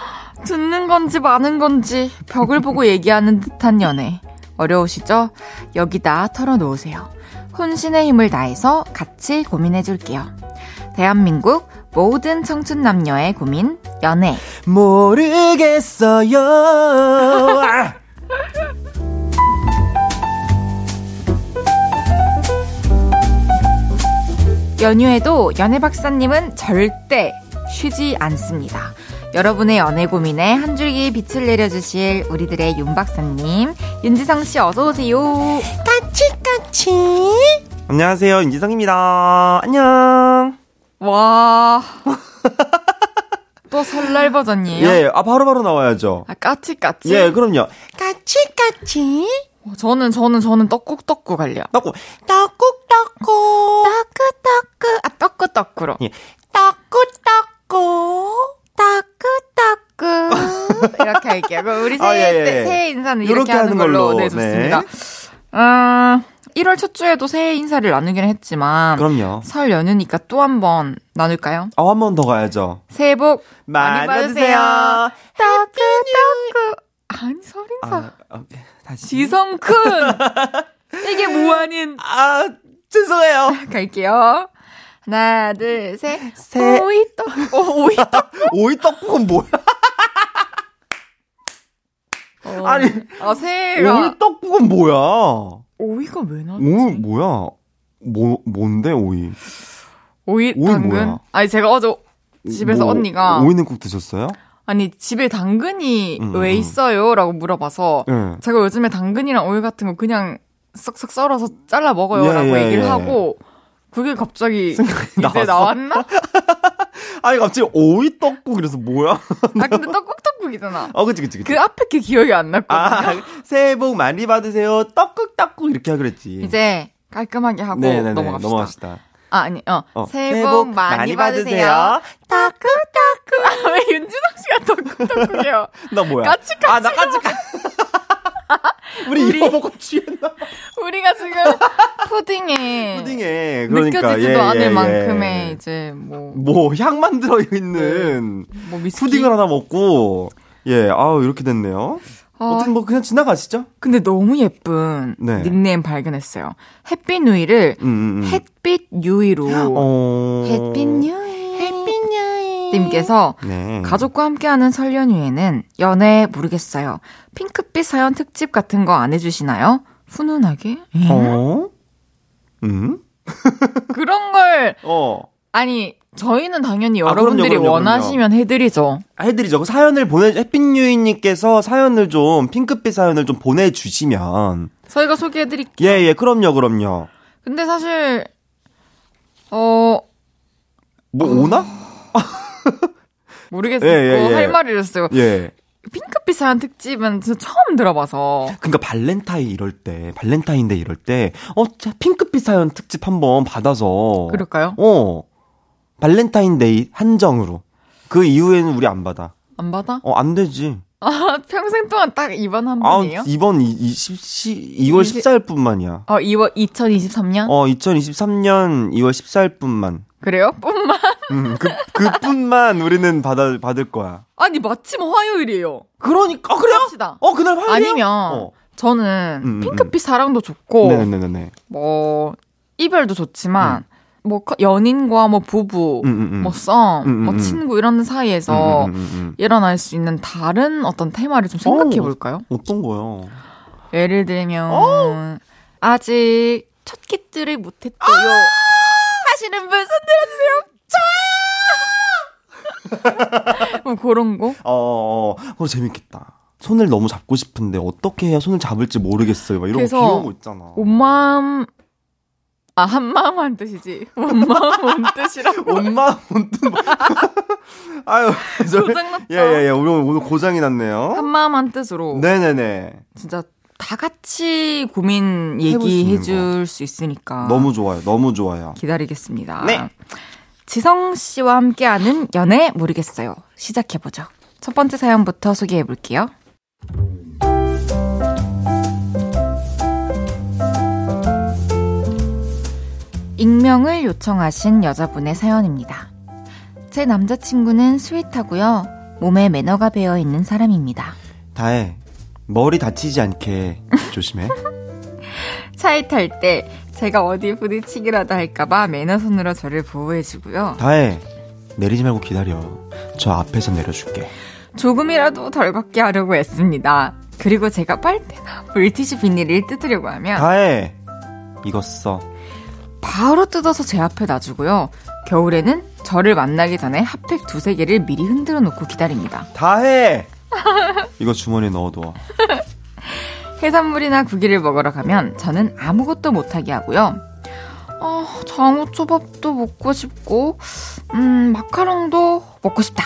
(gasps) 듣는 건지 마는 건지 벽을 보고 얘기하는 듯한 연애. 어려우시죠? 여기다 털어놓으세요. 혼신의 힘을 다해서 같이 고민해 줄게요. 대한민국 모든 청춘 남녀의 고민, 연애. 모르겠어요. 연휴에도 연애 박사님은 절대 쉬지 않습니다. 여러분의 연애 고민에 한 줄기 빛을 내려주실 우리들의 윤 박사님, 윤지성 씨 어서 오세요. 까치까치 안녕하세요. 윤지성입니다. 안녕 와. (laughs) 또 설날 버전이에요? 예, 아 바로 바로 나와야죠 아, 까치까치? 예 그럼요 까치까치 어, 저는, 저는, 저는 떡국떡국 할려. 떡국 떡국 떡국 따끄따끄. 아, 떡국떡국으로. 예. 떡국떡국. 따끄따끄. (laughs) 이렇게 할게요. 우리 새해, 아, 예, 예, 때, 예. 새해 인사는 요렇게 이렇게 하는 하는 걸로. 걸로. 네, 좋습니다. 네. 어, 1월 첫 주에도 새해 인사를 나누긴 했지만. 그럼요 설 연휴니까 또 한 번 나눌까요? 어, 한 번 더 가야죠 새해 복 많이 많이 받으세요. 따끄따끄. 아니, 설 인사. 아, 오케이. 다시 지성큰! (laughs) 이게 뭐 아닌. 아 죄송해요 (laughs) 갈게요. 하나, 둘, 셋. 새- 오이떡. 오, 오이떡. (laughs) 오이 떡국은 뭐야 어. 아니 아, 새해가. 오이 떡국은 뭐야 오이가 왜 나왔지? 오이 뭐야 뭐 뭔데 오이 오이, 오이 당근? 뭐야? 아니, 제가 어제 집에서 뭐, 언니가. 오이냉국 드셨어요? 아니, 집에 당근이 음, 왜 음. 있어요? 라고 물어봐서. 예. 제가 요즘에 당근이랑 오이 같은 거 그냥 쓱쓱 썰어서 잘라 먹어요. 예, 라고 예, 얘기를 예. 하고. 그게 갑자기 이제? 나왔나? (laughs) 아니 갑자기 오이 떡국 이래서 뭐야? 아, 근데 떡국 떡국이잖아. (laughs) 어 그치 그치 그치. 그 앞에 게 기억이 안 났거든요. 아 새해 복 많이 받으세요. 떡국 떡국 이렇게 하기로 했지. 이제 깔끔하게 하고 네네네 넘어갑시다. 넘어갑시다. 아, 아니, 어. 어, 새해 복 많이, 받으세요. 따끄따끄. 아, (laughs) 왜 윤지성 씨가 떡국떡국이에요? 나 (laughs) 뭐야? 까치까치. 아, 나 까치까. 우리, 우리 이거 먹고 취했나? 우리가 지금 푸딩에 푸딩에 그러니까 느껴지지도 예, 않을 예, 만큼의 예. 이제 뭐 뭐 향만 들어 있는 네. 뭐 푸딩을 하나 먹고 예, 아우 이렇게 됐네요. 어, 어쨌든 뭐 그냥 지나가시죠. 근데 너무 예쁜 네. 닉네임 발견했어요. 햇빛 누이를 음, 음, 음. 햇빛 유이로 어... 햇빛 유이 님께서 네. 가족과 함께하는 설 연휴에는 연애 모르겠어요. 핑크빛 사연 특집 같은 거 안 해주시나요? 훈훈하게? 어? 음? (laughs) 그런 걸 어. 아니 저희는 당연히 아, 여러분들이 그럼요, 그럼요, 원하시면 그럼요. 해드리죠. 아, 해드리죠. 그 사연을 보내, 햇빛유인님께서 사연을 좀, 핑크빛 사연을 좀 보내주시면. 저희가 소개해드릴게요. 예, 예, 그럼요, 그럼요. 근데 사실, 어. 뭐, 어... 오나? (laughs) (laughs) 모르겠어요. 예, 예, 예. 할 말을 했어요. 예. 핑크빛 사연 특집은 진짜 처음 들어봐서. 그러니까 발렌타인 이럴 때, 발렌타인데 이럴 때, 어, 핑크빛 사연 특집 한번 받아서. 그럴까요? 어. 발렌타인데이 한정으로. 그 이후에는 우리 안 받아. 안 받아? 어, 안 되지. 아, 평생 동안 딱 이번 한 번이에요? 아, 이번 20, 2월 14일 뿐만이야. 어, 2월, 2023년? 어, 2023년 2월 14일 뿐만. 그래요? 뿐만? (laughs) 음, 그, 그 뿐만 우리는 받아, 받을 거야. 아니, 마침 화요일이에요. 그러니까, 어, 그래요? 합시다. 어, 그날 화요일 아니면, 어. 저는 음, 음, 음. 핑크빛 사랑도 좋고, 네네네. 뭐, 이별도 좋지만, 음. 뭐 연인과 뭐 부부, 음, 음, 음. 뭐 썸, 음, 뭐 친구 이런 사이에서 일어날 수 있는 다른 어떤 테마를 좀 생각해 볼까요? 어, 어떤 거요? 예를 들면 어? 아직 첫 끼들을 못했대요. 아! 하시는 분 손들어주세요. 자! (laughs) 뭐 그런 거? 어, 어, 어, 그거 재밌겠다. 손을 너무 잡고 싶은데 어떻게 해야 손을 잡을지 모르겠어요. 막 이런 거 귀여운 거 있잖아. 온 마음 아, 한 마음 한 뜻이지. 온 마음 (laughs) 온 뜻이라고. 온 마음 온 뜻. (laughs) 아유, (laughs) 고장났다. 예, 예, 예. 오늘, 오늘 고장이 났네요. 한 마음 한 뜻으로. 네네네. 진짜 다 같이 고민 얘기해 줄 수 있으니까. 너무 좋아요. 너무 좋아요. 기다리겠습니다. 네. 지성 씨와 함께하는 연애 모르겠어요. 시작해보죠. 첫 번째 사연부터 소개해 볼게요. 익명을 요청하신 여자분의 사연입니다. 제 남자친구는 스윗하고요. 몸에 매너가 배어 있는 사람입니다. 다해. 머리 다치지 않게 조심해. (laughs) 차에 탈 때 제가 어디 부딪히기라도 할까봐 매너손으로 저를 보호해주고요. 다해. 내리지 말고 기다려. 저 앞에서 내려줄게. 조금이라도 덜 받게 하려고 했습니다. 그리고 제가 빨대나 물티슈 비닐을 뜯으려고 하면 다해. 이거 써. 바로 뜯어서 제 앞에 놔주고요. 겨울에는 저를 만나기 전에 핫팩 두세 개를 미리 흔들어 놓고 기다립니다. 다 해! (laughs) 이거 주머니에 넣어둬. (laughs) 해산물이나 구기를 먹으러 가면 저는 아무것도 못하게 하고요. 어, 장어초밥도 먹고 싶고, 음, 마카롱도 먹고 싶다.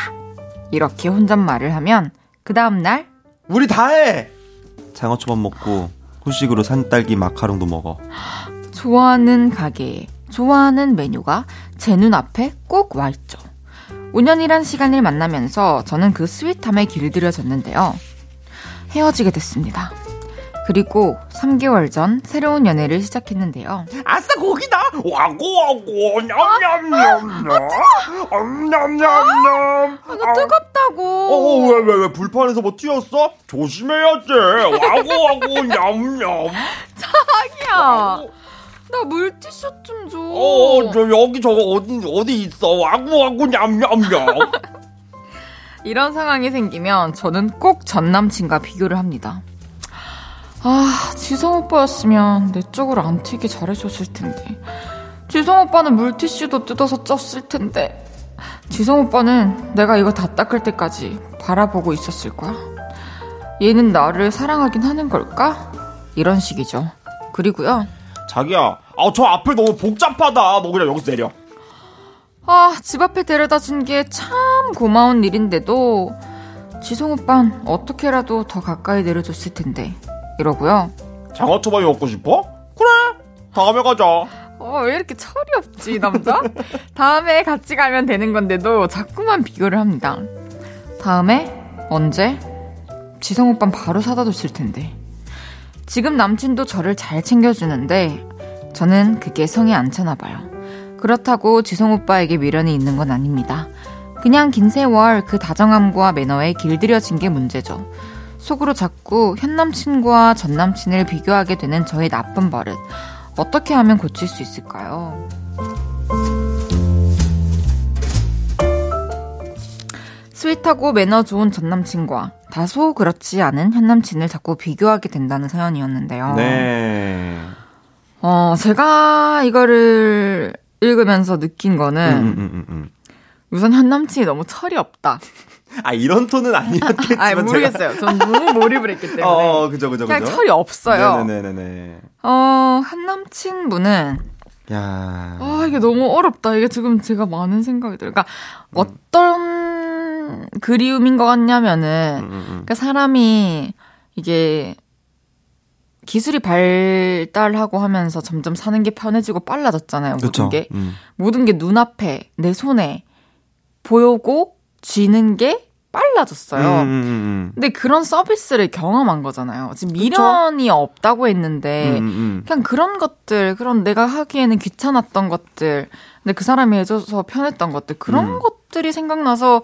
이렇게 혼잣말을 하면, 그 다음날, 우리 다 해! 장어초밥 먹고, 후식으로 산딸기 마카롱도 먹어. (gasps) 좋아하는 가게, 좋아하는 메뉴가 제 눈앞에 꼭 와 있죠. 5년이란 시간을 만나면서 저는 그 스윗함에 길들여졌는데요. 헤어지게 됐습니다. 그리고 3개월 전 새로운 연애를 시작했는데요. 아싸 고기다! 와고 와고 냠냠냠냠 아, 뜨겁다고 어왜왜왜 어, 왜, 왜, 불판에서 뭐 튀었어? 조심해야지 와고 와고 냠냠 (laughs) 자기야 와고. 나 물티슈 좀 줘. 어, 저 여기 저거 어디 어디 있어? 와구 와구 냠냠냠. (laughs) 이런 상황이 생기면 저는 꼭 전 남친과 비교를 합니다. 아, 지성 오빠였으면 내 쪽으로 안 튀게 잘해줬을 텐데. 지성 오빠는 물티슈도 뜯어서 쪘을 텐데. 지성 오빠는 내가 이거 다 닦을 때까지 바라보고 있었을 거야. 얘는 나를 사랑하긴 하는 걸까? 이런 식이죠. 그리고요. 자기야, 아, 저 앞을 너무 복잡하다. 너 그냥 여기서 내려. 아, 집 앞에 데려다 준 게 참 고마운 일인데도, 지성 오빤 어떻게라도 더 가까이 내려줬을 텐데. 이러고요. 장어초밥이 먹고 싶어? 그래, 다음에 가자. 어, 왜 이렇게 철이 없지, 남자? (laughs) 다음에 같이 가면 되는 건데도 자꾸만 비교를 합니다. 다음에? 언제? 지성 오빤 바로 사다 줬을 텐데. 지금 남친도 저를 잘 챙겨주는데 저는 그게 성에 안 차나 봐요. 그렇다고 지성 오빠에게 미련이 있는 건 아닙니다. 그냥 긴 세월 그 다정함과 매너에 길들여진 게 문제죠. 속으로 자꾸 현 남친과 전 남친을 비교하게 되는 저의 나쁜 버릇. 어떻게 하면 고칠 수 있을까요? Sweet하고 매너 좋은 전 남친과 다소 그렇지 않은 현 남친을 자꾸 비교하게 된다는 사연이었는데요. 네. 어, 제가 이거를 읽으면서 느낀 거는 음, 음, 음, 음. 우선 현 남친이 너무 철이 없다. 아 이런 톤은 아니었겠지만 아 모르겠어요. 전 너무 몰입을 했기 때문에. 어, 그죠, 그죠, 그냥 철이 없어요. 네네네. 어, 현 남친 분은 야. 아 이게 너무 어렵다. 이게 지금 제가 많은 생각이 들어요. 그러니까 음. 어떤 그리움인 것 같냐면은, 음, 음, 음. 그러니까 사람이 이게 기술이 발달하고 하면서 점점 사는 게 편해지고 빨라졌잖아요. 모든 그쵸? 게. 음. 모든 게 눈앞에, 내 손에 보이고 쥐는 게 빨라졌어요. 음, 음, 음, 근데 그런 서비스를 경험한 거잖아요. 지금 미련이 그쵸? 없다고 했는데, 그냥 그런 것들, 그런 내가 하기에는 귀찮았던 것들, 근데 그 사람이 해줘서 편했던 것들, 그런 것들이 생각나서,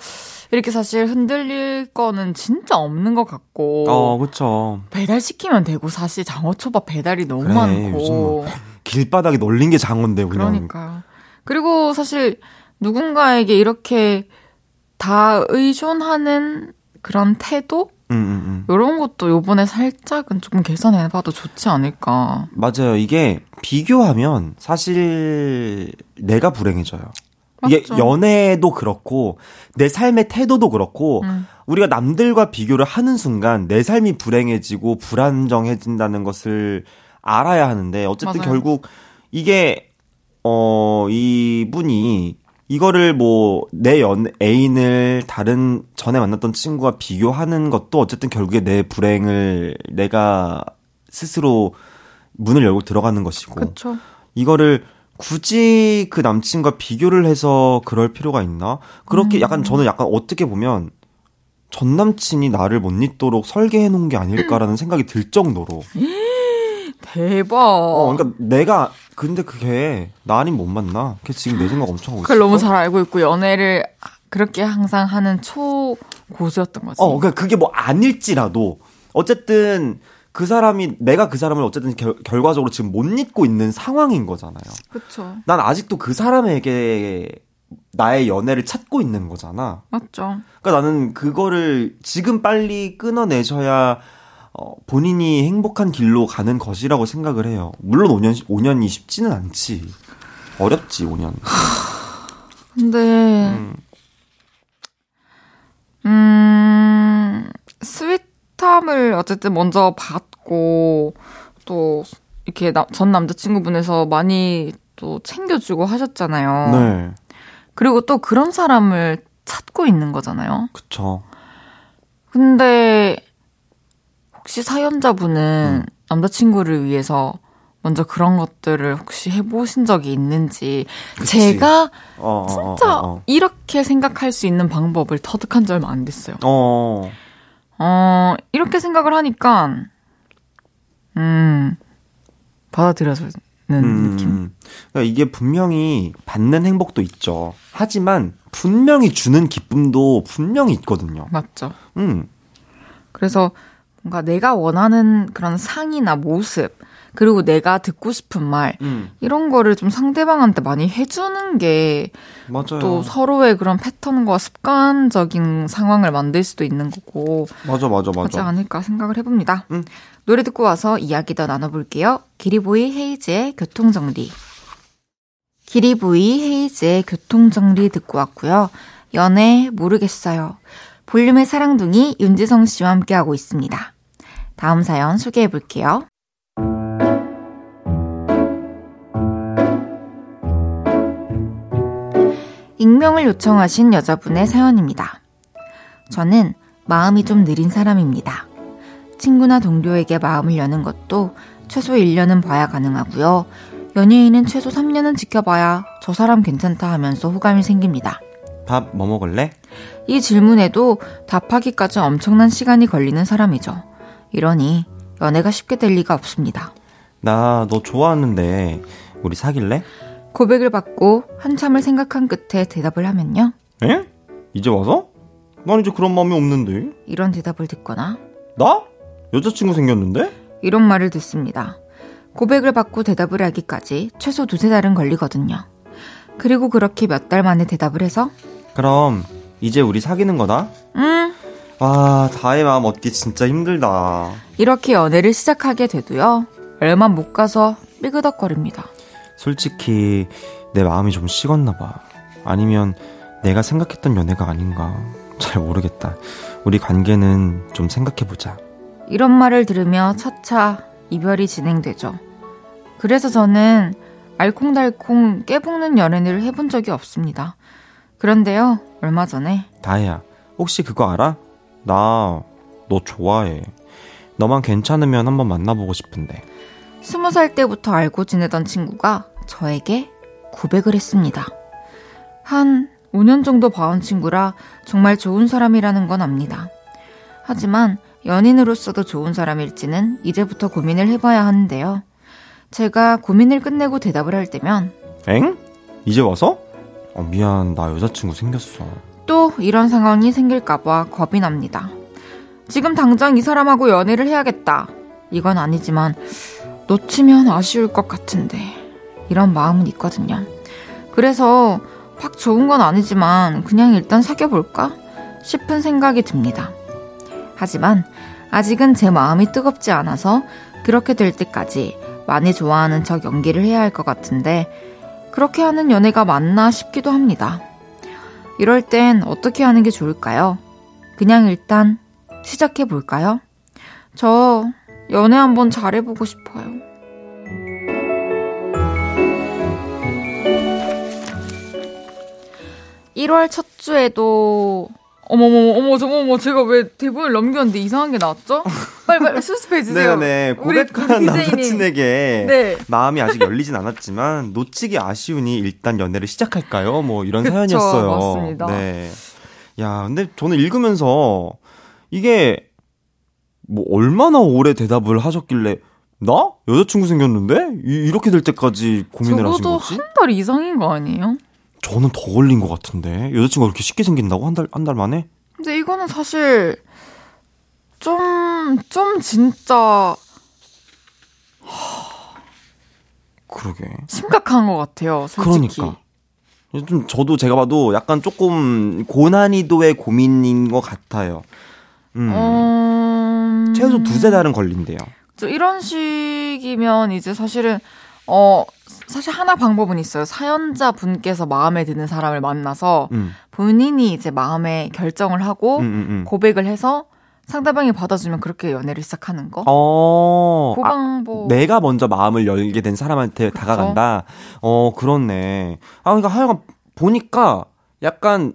이렇게 사실 흔들릴 거는 진짜 없는 것 같고. 어, 그쵸. 배달 시키면 되고, 사실 장어초밥 배달이 너무 그래, 많고. 뭐 길바닥에 널린 게 장어인데, 그냥. 그러니까요. 그리고 사실 누군가에게 이렇게 다 의존하는 그런 태도? 음, 음, 음. 이런 것도 요번에 살짝은 조금 개선해봐도 좋지 않을까. 맞아요. 이게 비교하면 사실 내가 불행해져요. 이게 연애도 그렇고 내 삶의 태도도 그렇고 음. 우리가 남들과 비교를 하는 순간 내 삶이 불행해지고 불안정해진다는 것을 알아야 하는데 어쨌든 맞아요. 결국 이게 어 이분이 이거를 뭐 내 연 애인을 다른 전에 만났던 친구와 비교하는 것도 어쨌든 결국에 내 불행을 내가 스스로 문을 열고 들어가는 것이고 그쵸. 이거를 굳이 그 남친과 비교를 해서 그럴 필요가 있나? 그렇게 음. 약간 저는 약간 어떻게 보면 전 남친이 나를 못 잊도록 설계해 놓은 게 아닐까라는 생각이 들 정도로. (gasps) 대박. 어, 그러니까 내가 근데 그게 나 아닌 못 만나. 걔 지금 내 생각 엄청 하고 있어. 그걸 너무 잘 알고 있고 연애를 그렇게 항상 하는 초 고수였던 거지. 어, 그러니까 그게 뭐 아닐지라도 어쨌든 그 사람이 내가 그 사람을 어쨌든 결, 결과적으로 지금 못 잊고 있는 상황인 거잖아요. 그렇죠. 난 아직도 그 사람에게 나의 연애를 찾고 있는 거잖아. 맞죠. 그러니까 나는 그거를 지금 빨리 끊어내셔야 어, 본인이 행복한 길로 가는 것이라고 생각을 해요. 물론 5년 5년이 쉽지는 않지. 어렵지 5년. 근데 음, 음 스윗 스탐을 어쨌든 먼저 받고 또 이렇게 나, 전 남자친구분에서 많이 또 챙겨주고 하셨잖아요. 네. 그리고 또 그런 사람을 찾고 있는 거잖아요. 그쵸. 근데 혹시 사연자분은 음. 남자친구를 위해서 먼저 그런 것들을 혹시 해보신 적이 있는지 그치. 제가 어, 어, 진짜 어, 어, 이렇게 생각할 수 있는 방법을 터득한 지 얼마 안 됐어요. 어. 어, 이렇게 생각을 하니까, 음, 받아들여지는 음, 느낌. 그러니까 이게 분명히 받는 행복도 있죠. 하지만 분명히 주는 기쁨도 분명히 있거든요. 맞죠. 음. 그래서 뭔가 내가 원하는 그런 상이나 모습, 그리고 내가 듣고 싶은 말 음. 이런 거를 좀 상대방한테 많이 해주는 게 또 서로의 그런 패턴과 습관적인 상황을 만들 수도 있는 거고 맞아 맞아 맞아 하지 않을까 생각을 해봅니다. 음. 노래 듣고 와서 이야기 더 나눠볼게요. 기리보이 헤이즈의 교통정리 기리보이 헤이즈의 교통정리 듣고 왔고요. 연애 모르겠어요. 볼륨의 사랑둥이 윤지성 씨와 함께하고 있습니다. 다음 사연 소개해 볼게요. 익명을 요청하신 여자분의 사연입니다. 저는 마음이 좀 느린 사람입니다. 친구나 동료에게 마음을 여는 것도 최소 1년은 봐야 가능하고요. 연예인은 최소 3년은 지켜봐야 저 사람 괜찮다 하면서 호감이 생깁니다. 밥 뭐 먹을래? 이 질문에도 답하기까지 엄청난 시간이 걸리는 사람이죠. 이러니 연애가 쉽게 될 리가 없습니다. 나 너 좋아하는데 우리 사귈래? 고백을 받고 한참을 생각한 끝에 대답을 하면요. 에? 이제 와서? 난 이제 그런 마음이 없는데. 이런 대답을 듣거나 나? 여자친구 생겼는데? 이런 말을 듣습니다. 고백을 받고 대답을 하기까지 최소 두세 달은 걸리거든요. 그리고 그렇게 몇 달 만에 대답을 해서 그럼 이제 우리 사귀는 거다? 음 와, 다의 마음 얻기 진짜 힘들다. 이렇게 연애를 시작하게 돼도요. 얼마 못 가서 삐그덕거립니다. 솔직히 내 마음이 좀 식었나 봐. 아니면 내가 생각했던 연애가 아닌가. 잘 모르겠다. 우리 관계는 좀 생각해보자. 이런 말을 들으며 차차 이별이 진행되죠. 그래서 저는 알콩달콩 깨볶는 연애를 해본 적이 없습니다. 그런데요, 얼마 전에 다혜야, 혹시 그거 알아? 나 너 좋아해. 너만 괜찮으면 한번 만나보고 싶은데. 스무 살 때부터 알고 지내던 친구가 저에게 고백을 했습니다. 한 5년 정도 봐온 친구라 정말 좋은 사람이라는 건 압니다. 하지만 연인으로서도 좋은 사람일지는 이제부터 고민을 해봐야 하는데요. 제가 고민을 끝내고 대답을 할 때면 엥? 이제 와서? 어, 미안, 나 여자친구 생겼어. 또 이런 상황이 생길까봐 겁이 납니다. 지금 당장 이 사람하고 연애를 해야겠다. 이건 아니지만 놓치면 아쉬울 것 같은데 이런 마음은 있거든요. 그래서 팍 좋은 건 아니지만 그냥 일단 사귀어볼까 싶은 생각이 듭니다. 하지만 아직은 제 마음이 뜨겁지 않아서 그렇게 될 때까지 많이 좋아하는 척 연기를 해야 할 것 같은데 그렇게 하는 연애가 맞나 싶기도 합니다. 이럴 땐 어떻게 하는 게 좋을까요? 그냥 일단 시작해 볼까요? 저 연애 한번 잘해보고 싶어요. 1월 첫 주에도 어머머머 어머 저머머 제가 왜 대본을 넘겼는데 이상한 게 나왔죠? 빨리 빨리 수습해 주세요. 네네 고백한 남사친에게 네. 마음이 아직 열리진 않았지만 놓치기 아쉬우니 일단 연애를 시작할까요? 뭐 이런 그쵸, 사연이었어요. 맞습니다. 네. 야 근데 저는 읽으면서 이게 뭐 얼마나 오래 대답을 하셨길래 나 여자친구 생겼는데 이, 렇게될 때까지 고민을 하신 거지? 적어도 한 달 이상인 거 아니에요? 저는 더 걸린 것 같은데 여자친구가 그렇게 쉽게 생긴다고 한 달 한 달 만에? 근데 이거는 사실 좀좀 좀 진짜 그러게 심각한 것 같아요. 솔직히. 그러니까. 좀 저도 제가 봐도 약간 조금 고난이도의 고민인 것 같아요. 음. 음... 최소 두세 달은 걸린대요. 이런 식이면 이제 사실은 어 사실 하나 방법은 있어요. 사연자 분께서 마음에 드는 사람을 만나서 음. 본인이 이제 마음에 결정을 하고 음, 음, 음. 고백을 해서 상대방이 받아주면 그렇게 연애를 시작하는 거. 어, 그 방법. 아, 내가 먼저 마음을 열게 된 사람한테 그쵸? 다가간다. 어, 그렇네. 아, 그러니까 하여간 보니까 약간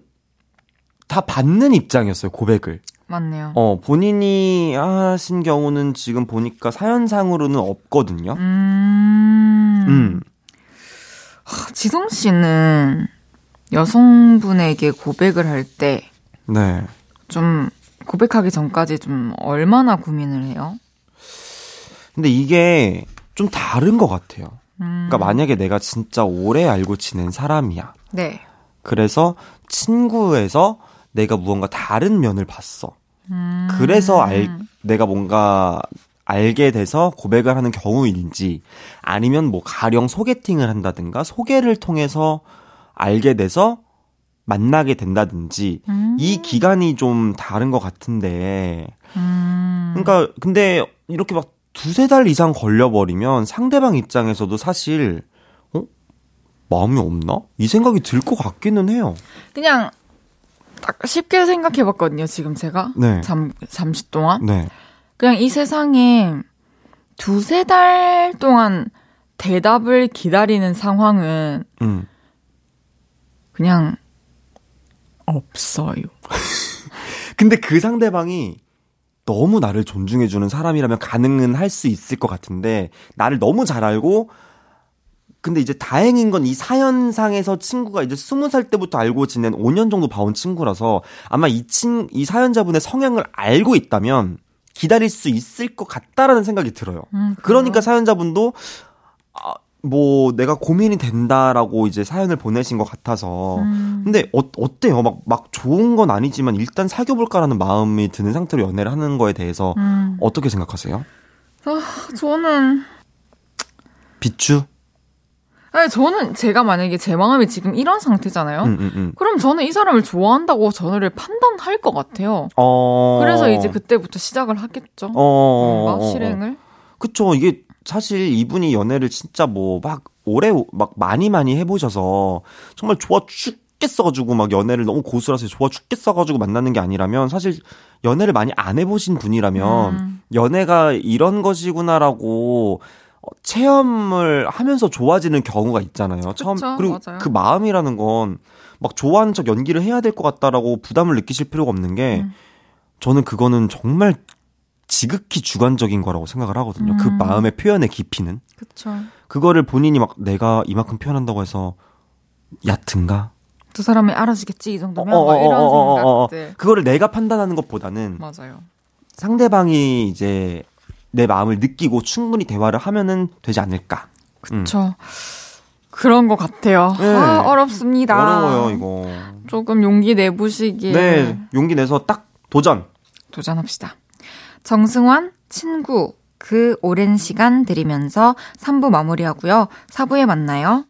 다 받는 입장이었어요, 고백을. 맞네요. 어, 본인이 하신 경우는 지금 보니까 사연상으로는 없거든요. 음. 음. 지성 씨는 여성분에게 고백을 할 때. 네. 좀 고백하기 전까지 좀 얼마나 고민을 해요? 근데 이게 좀 다른 것 같아요. 음. 그러니까 만약에 내가 진짜 오래 알고 지낸 사람이야. 네. 그래서 친구에서 내가 무언가 다른 면을 봤어. 음. 그래서 알, 내가 뭔가 알게 돼서 고백을 하는 경우인지 아니면 뭐 가령 소개팅을 한다든가 소개를 통해서 알게 돼서 만나게 된다든지 음. 이 기간이 좀 다른 것 같은데 음. 그러니까 근데 이렇게 막 두세 달 이상 걸려버리면 상대방 입장에서도 사실 어 마음이 없나 이 생각이 들 것 같기는 해요. 그냥 딱 쉽게 생각해봤거든요. 지금 제가 네. 잠 잠시 동안. 네. 그냥 이 세상에 두세 달 동안 대답을 기다리는 상황은 음. 그냥 없어요. (laughs) 근데 그 상대방이 너무 나를 존중해주는 사람이라면 가능은 할 수 있을 것 같은데 나를 너무 잘 알고 근데 이제 다행인 건 이 사연상에서 친구가 이제 스무 살 때부터 알고 지낸 5년 정도 봐온 친구라서 아마 이 친, 이 사연자분의 성향을 알고 있다면 기다릴 수 있을 것 같다라는 생각이 들어요. 음, 그러니까 사연자분도 아, 뭐 내가 고민이 된다라고 이제 사연을 보내신 것 같아서 음. 근데 어, 어때요? 막, 막 좋은 건 아니지만 일단 사귀어볼까라는 마음이 드는 상태로 연애를 하는 거에 대해서 음. 어떻게 생각하세요? 아, 저는 비추? 아니, 저는 제가 만약에 제 마음이 지금 이런 상태잖아요. 음, 음, 음. 그럼 저는 이 사람을 좋아한다고 전화를 판단할 것 같아요. 어... 그래서 이제 그때부터 시작을 하겠죠. 어... 음, 실행을. 그쵸. 이게 사실 이분이 연애를 진짜 뭐 막 오래 막 많이 많이 해보셔서 정말 좋아 죽겠어가지고 막 연애를 너무 고수라서 좋아 죽겠어가지고 만나는 게 아니라면 사실 연애를 많이 안 해보신 분이라면 음. 연애가 이런 것이구나라고 어, 체험을 하면서 좋아지는 경우가 있잖아요. 그쵸, 처음 그리고 맞아요. 그 마음이라는 건 막 좋아하는 척 연기를 해야 될 것 같다라고 부담을 느끼실 필요가 없는 게 음. 저는 그거는 정말 지극히 주관적인 거라고 생각을 하거든요. 그 음. 그 마음의 표현의 깊이는. 그쵸. 그거를 본인이 막 내가 이만큼 표현한다고 해서 얕은가? 두 사람이 알아주겠지 이 정도면 어, 어, 어, 이런 어, 어, 어, 생각들. 그거를 내가 판단하는 것보다는 맞아요. 상대방이 이제 내 마음을 느끼고 충분히 대화를 하면은 되지 않을까. 그쵸. 음. 그런 것 같아요. 네. 아, 어렵습니다. 어려워요, 이거. 조금 용기 내보시길. 네, 용기 내서 딱 도전. 도전합시다. 정승환, 친구, 그 오랜 시간 들이면서 3부 마무리하고요. 4부에 만나요.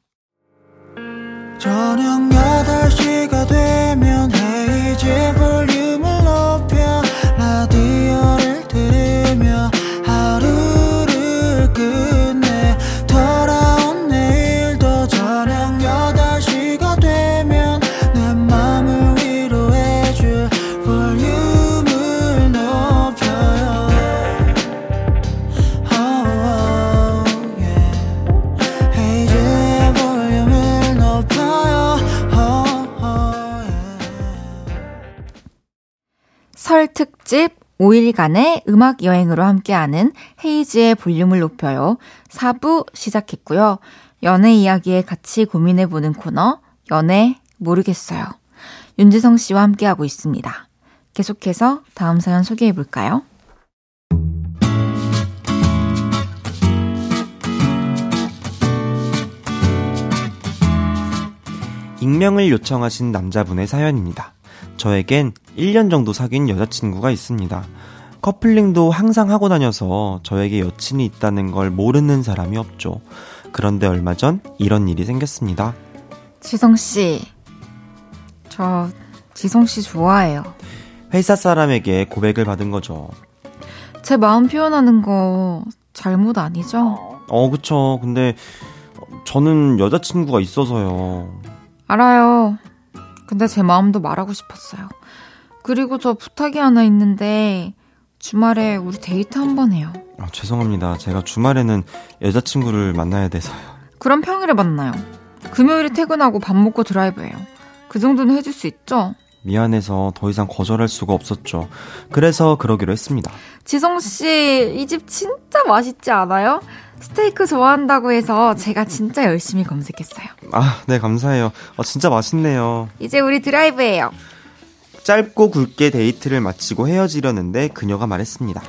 저녁 8시가 되면 헤이즈 볼륨 설 특집 5일간의 음악 여행으로 함께하는 헤이즈의 볼륨을 높여요. 4부 시작했고요. 연애 이야기에 같이 고민해보는 코너, 연애 모르겠어요. 윤지성 씨와 함께하고 있습니다. 계속해서 다음 사연 소개해볼까요? 익명을 요청하신 남자분의 사연입니다. 저에겐 1년 정도 사귄 여자친구가 있습니다. 커플링도 항상 하고 다녀서 저에게 여친이 있다는 걸 모르는 사람이 없죠. 그런데 얼마 전 이런 일이 생겼습니다. 지성씨, 저 지성씨 좋아해요. 회사 사람에게 고백을 받은 거죠. 제 마음 표현하는 거 잘못 아니죠? 어, 그쵸. 근데 저는 여자친구가 있어서요. 알아요. 근데 제 마음도 말하고 싶었어요. 그리고 저 부탁이 하나 있는데 주말에 우리 데이트 한번 해요. 아, 죄송합니다. 제가 주말에는 여자친구를 만나야 돼서요. 그럼 평일에 만나요. 금요일에 퇴근하고 밥 먹고 드라이브해요. 그 정도는 해줄 수 있죠? 미안해서 더 이상 거절할 수가 없었죠. 그래서 그러기로 했습니다. 지성씨, 이 집 진짜 맛있지 않아요? 스테이크 좋아한다고 해서 제가 진짜 열심히 검색했어요. 아, 네, 감사해요. 어, 진짜 맛있네요. 이제 우리 드라이브해요. 짧고 굵게 데이트를 마치고 헤어지려는데 그녀가 말했습니다.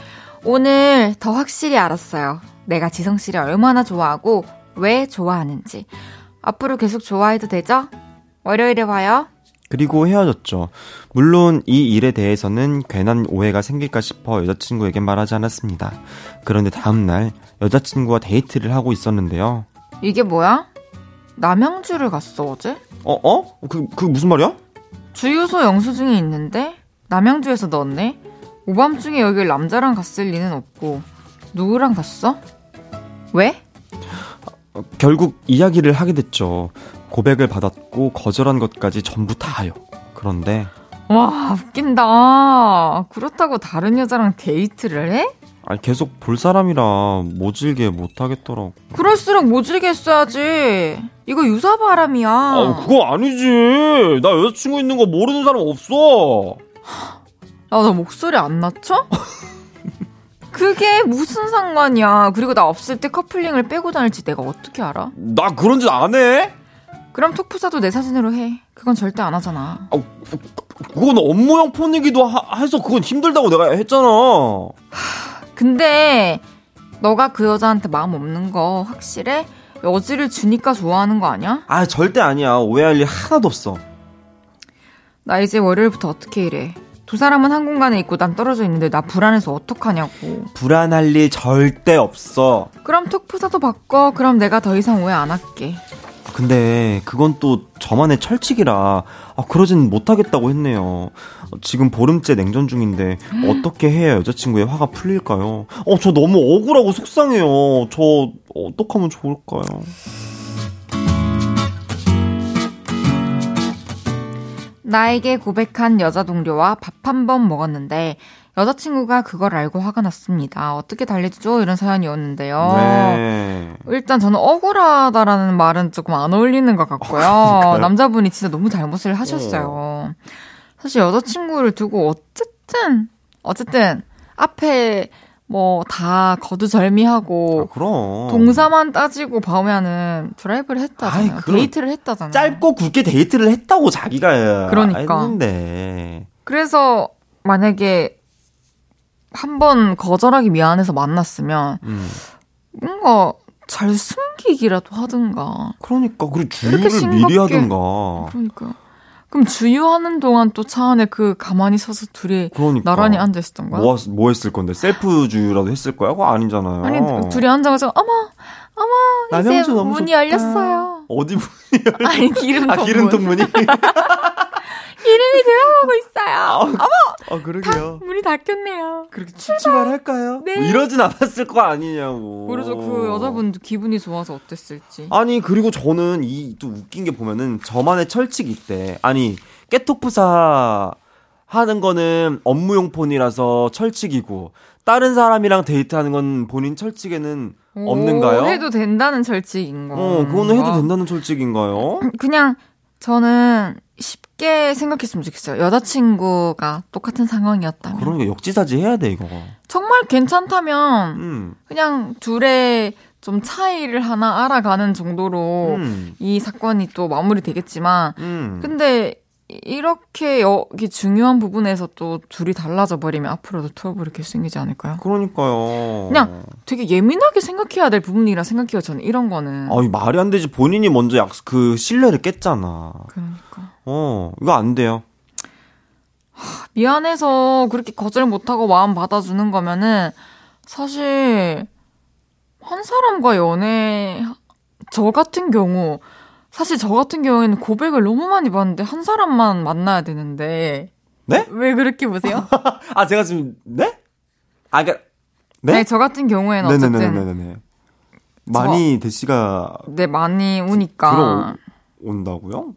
오늘 더 확실히 알았어요. 내가 지성 씨를 얼마나 좋아하고 왜 좋아하는지. 앞으로 계속 좋아해도 되죠? 월요일에 봐요. 그리고 헤어졌죠. 물론 이 일에 대해서는 괜한 오해가 생길까 싶어 여자친구에게 말하지 않았습니다. 그런데 다음날 여자친구와 데이트를 하고 있었는데요. 이게 뭐야? 남양주를 갔어, 어제? 어, 어? 그, 그 무슨 말이야? 주유소 영수증이 있는데? 남양주에서 넣었네? 오밤중에 여길 남자랑 갔을 리는 없고, 누구랑 갔어? 왜? 어, 결국 이야기를 하게 됐죠. 고백을 받았고, 거절한 것까지 전부 다요. 그런데, 와, 웃긴다. 그렇다고 다른 여자랑 데이트를 해? 아니 계속 볼 사람이라 모질게 못 하겠더라고. 그럴수록 모질게 했어야지. 이거 유사 바람이야. 아 그거 아니지. 나 여자친구 있는 거 모르는 사람 없어. 야, 너 목소리 안 낮춰? (laughs) 그게 무슨 상관이야. 그리고 나 없을 때 커플링을 빼고 다닐지 내가 어떻게 알아? 나 그런 짓 안 해? 그럼 톡프사도 내 사진으로 해. 그건 절대 안 하잖아. 아, 그건 업무용 폰이기도 하, 해서 그건 힘들다고 내가 했잖아. 근데 너가 그 여자한테 마음 없는 거 확실해? 여지를 주니까 좋아하는 거 아니야? 아 절대 아니야. 오해할 일 하나도 없어. 나 이제 월요일부터 어떻게 일해? 두 사람은 한 공간에 있고 난 떨어져 있는데 나 불안해서 어떡하냐고. 불안할 일 절대 없어. 그럼 톡 프사도 바꿔. 그럼 내가 더 이상 오해 안 할게. 근데 그건 또 저만의 철칙이라 아, 그러진 못하겠다고 했네요. 지금 보름째 냉전 중인데 어떻게 해야 여자친구의 화가 풀릴까요? 어, 저 너무 억울하고 속상해요. 저 어떡하면 좋을까요? 나에게 고백한 여자 동료와 밥 한 번 먹었는데 여자친구가 그걸 알고 화가 났습니다. 어떻게 달래죠? 이런 사연이었는데요. 네. 일단 저는 억울하다라는 말은 조금 안 어울리는 것 같고요. 어, 남자분이 진짜 너무 잘못을 하셨어요. 어. 사실 여자친구를 두고 어쨌든 어쨌든 앞에 뭐 다 거두절미하고 아, 동사만 따지고 보면은 드라이브를 했다잖아요. 아이, 데이트를 했다잖아요. 짧고 굵게 데이트를 했다고 자기가 그러니까. 했는데. 그래서 만약에 한 번 거절하기 미안해서 만났으면 음. 뭔가 잘 숨기기라도 하든가. 그러니까 그리고 주의를 미리 하든가. 그러니까. 그럼 주유하는 동안 또 차 안에 그 가만히 서서 둘이 그러니까. 나란히 앉아 있었던 거야? 뭐, 뭐 했을 건데? 셀프 주유라도 했을 거야? 그거 아니잖아요. 아니, 둘이 앉아가지고, 어머, 어머, 이제 문이 좋다. 열렸어요. 어디 문이 열렸어요? (laughs) 아니, 기름통 아, 기름통 문이? (laughs) 이름이 들어가고 있어요. 아, 어머! 아, 그러게요. 다, 문이 닫혔네요. 그렇게 출발할까요? 네. 뭐 이러진 않았을 거 아니냐고. 그래서 그 여자분도 기분이 좋아서 어땠을지. 아니, 그리고 저는 이 또 웃긴 게 보면은 저만의 철칙이 있대. 아니, 깨톡프사 하는 거는 업무용 폰이라서 철칙이고, 다른 사람이랑 데이트하는 건 본인 철칙에는 없는가요? 해도 된다는 철칙인 가 어, 그거는 해도 된다는 철칙인가요? (clears throat) 그냥 저는 쉽 게 생각했으면 좋겠어요. 여자친구가 똑같은 상황이었다면. 그러니까 역지사지 해야 돼, 이거. 정말 괜찮다면, 음. 그냥 둘의 좀 차이를 하나 알아가는 정도로 음. 이 사건이 또 마무리 되겠지만, 음. 근데 이렇게 여기 중요한 부분에서 또 둘이 달라져 버리면 앞으로도 트러블이 계속 생기지 않을까요? 그러니까요. 그냥 되게 예민하게 생각해야 될 부분이라 생각해요. 저는 이런 거는. 아, 말이 안 되지. 본인이 먼저 약, 그 신뢰를 깼잖아. 그러니까. 어, 이거 안 돼요. 미안해서 그렇게 거절 못하고 마음 받아주는 거면은 사실 한 사람과 연애 저 같은 경우 사실 저 같은 경우에는 고백을 너무 많이 받는데 한 사람만 만나야 되는데 네? 왜 그렇게 보세요? (laughs) 아 제가 지금 네? 아 그러니까 네? 네, 저 같은 경우에는 어쨌든 네네네네네. 많이 대시가 네 많이 오니까 들어온다고요?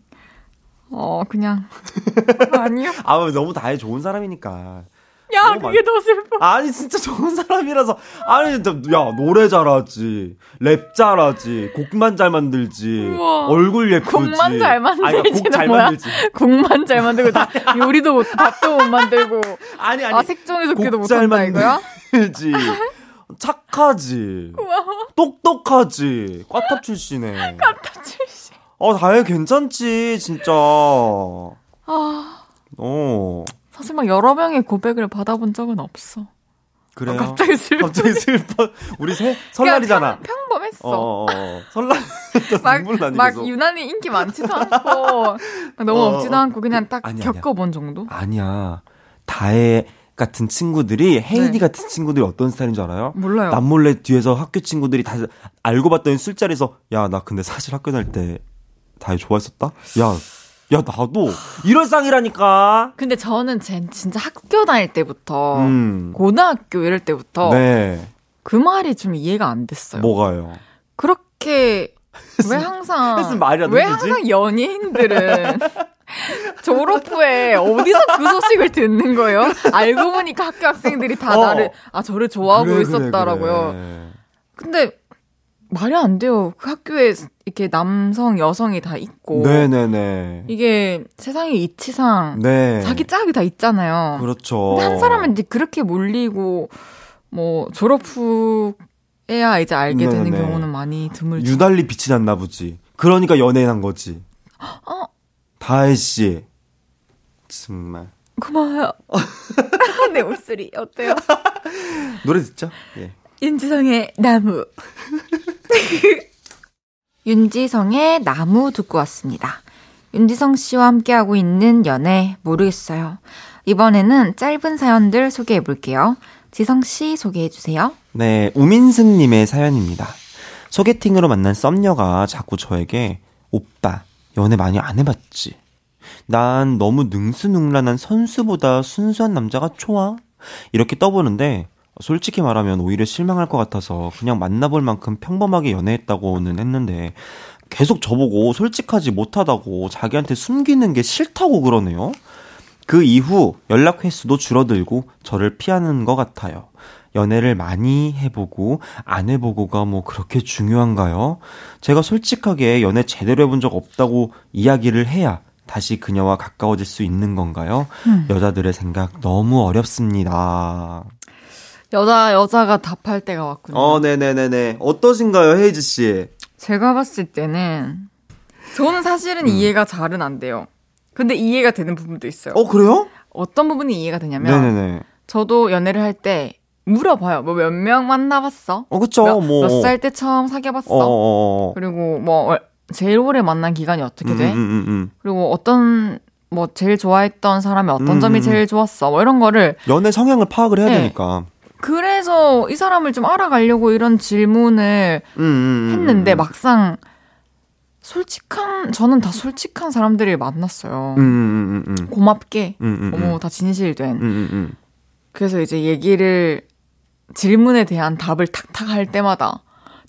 어 그냥 (laughs) 아니요. 아 너무 다해 좋은 사람이니까. 야, 그게 많... 더 슬퍼. 아니, 진짜 좋은 사람이라서. 아니, 야, 노래 잘하지. 랩 잘하지. 곡만 잘 만들지. 우와. 얼굴 예쁘지. 곡만 잘 만들지. 곡잘 만들지. 곡만 잘 만들고, 다 (laughs) 요리도 못, 밥도 못 만들고. 아니, 아니. 아, 색종이 속기도 못한다, 이거야? 지 착하지. 고마워. 똑똑하지. 꽈탑 출신에. 꽈탑 출신. 어, 다행 괜찮지, 진짜. 아. 어. 사실 막 여러 명의 고백을 받아본 적은 없어. 그래요? 어, 갑자기 슬퍼. 갑자기 슬퍼. 우리 새 설날이잖아. 평, 범했어 어, 어, 어. 설날 (laughs) 막, 막 유난히 인기 많지도 않고 너무 어, 없지도 않고 그냥 딱 아니, 겪어본 아니야. 정도? 아니야. 다혜 같은 친구들이 헤이디 네. 같은 친구들이 어떤 스타일인 줄 알아요? 몰라요. 남몰래 뒤에서 학교 친구들이 다 알고 봤더니 술자리에서 야 나 근데 사실 학교 다닐 때 다혜 좋아했었다. 야 야, 나도 이런 쌍이라니까. 근데 저는 제 진짜 학교 다닐 때부터 음. 고등학교 이럴 때부터 네. 그 말이 좀 이해가 안 됐어요. 뭐가요? 그렇게 (laughs) 왜 항상 왜 항상 연예인들은 (laughs) 졸업 후에 어디서 그 소식을 듣는 거예요? 알고 보니까 학교 학생들이 다 어. 나를 아 저를 좋아하고 그래, 있었다라고요. 그래, 그래. 근데 말이 안 돼요. 그 학교에 이렇게 남성, 여성이 다 있고. 네네네. 이게 세상의 이치상. 네. 자기 짝이 다 있잖아요. 그렇죠. 한 사람은 이제 그렇게 몰리고, 뭐, 졸업 후에야 이제 알게 네네. 되는 경우는 많이 드물죠. 유달리 빛이 났나 보지. 그러니까 연예인 한 거지. 어? 다혜 씨. 정말. 고마워요. (laughs) 내 목소리 어때요? 노래 듣죠? 예. 윤지성의 나무. (laughs) 윤지성의 나무 듣고 왔습니다. 윤지성 씨와 함께하고 있는 연애 모르겠어요. 이번에는 짧은 사연들 소개해 볼게요. 지성 씨 소개해 주세요. 네, 우민승 님의 사연입니다. 소개팅으로 만난 썸녀가 자꾸 저에게 오빠 연애 많이 안 해봤지. 난 너무 능수능란한 선수보다 순수한 남자가 좋아. 이렇게 떠보는데 솔직히 말하면 오히려 실망할 것 같아서 그냥 만나볼 만큼 평범하게 연애했다고는 했는데 계속 저보고 솔직하지 못하다고 자기한테 숨기는 게 싫다고 그러네요. 그 이후 연락 횟수도 줄어들고 저를 피하는 것 같아요. 연애를 많이 해보고 안 해보고가 뭐 그렇게 중요한가요? 제가 솔직하게 연애 제대로 해본 적 없다고 이야기를 해야 다시 그녀와 가까워질 수 있는 건가요? 음. 여자들의 생각 너무 어렵습니다. 여자 여자가 답할 때가 왔군요. 어, 네네네네. 어떠신가요, 헤이즈 씨? 제가 봤을 때는 저는 사실은 음. 이해가 잘은 안 돼요. 근데 이해가 되는 부분도 있어요. 어, 그래요? 어떤 부분이 이해가 되냐면 네네네. 저도 연애를 할 때 물어봐요. 뭐 몇 명 만나봤어? 어, 그쵸. 몇, 뭐. 몇 살 때 처음 사귀어봤어? 어어어. 어, 어. 그리고 뭐 제일 오래 만난 기간이 어떻게 돼? 음, 음, 음, 그리고 어떤 뭐 제일 좋아했던 사람이 어떤 음, 점이 제일 좋았어? 뭐 이런 거를 연애 성향을 파악을 해야 네. 되니까. 그래서 이 사람을 좀 알아가려고 이런 질문을 했는데 막상 솔직한 저는 다 솔직한 사람들을 만났어요. 음, 음, 음, 고맙게 너무 다 진실된. 그래서 이제 얘기를 질문에 대한 답을 탁탁 할 때마다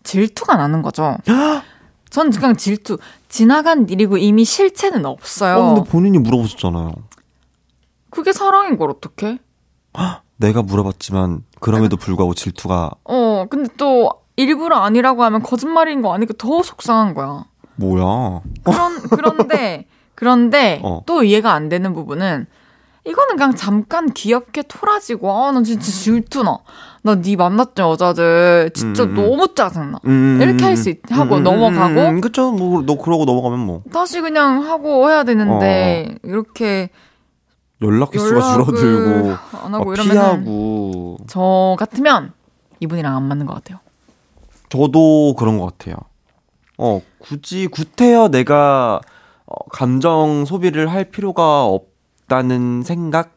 질투가 나는 거죠. (gasps) 전 그냥 질투. 지나간 일이고 이미 실체는 없어요. 어, 근데 본인이 물어보셨잖아요. 그게 사랑인 걸 어떡해? (gasps) 내가 물어봤지만 그럼에도 불구하고 질투가. 어, 근데 또 일부러 아니라고 하면 거짓말인 거 아니까 더 속상한 거야. 뭐야? 그런 그런데 그런데 (laughs) 어. 또 이해가 안 되는 부분은 이거는 그냥 잠깐 귀엽게 토라지고 아나 진짜 질투나 나 네 만났던 여자들 진짜 음, 음. 너무 짜증나 음, 음 이렇게 할수있 하고 음, 넘어가고 그쵸 뭐너 그러고 넘어가면 뭐 다시 그냥 하고 해야 되는데 어. 이렇게 연락 횟수가 줄어들고 안 하고 피하고 저 같으면 이분이랑 안 맞는 것 같아요. 저도 그런 것 같아요. 어 굳이 구태여 내가 어, 감정 소비를 할 필요가 없다는 생각?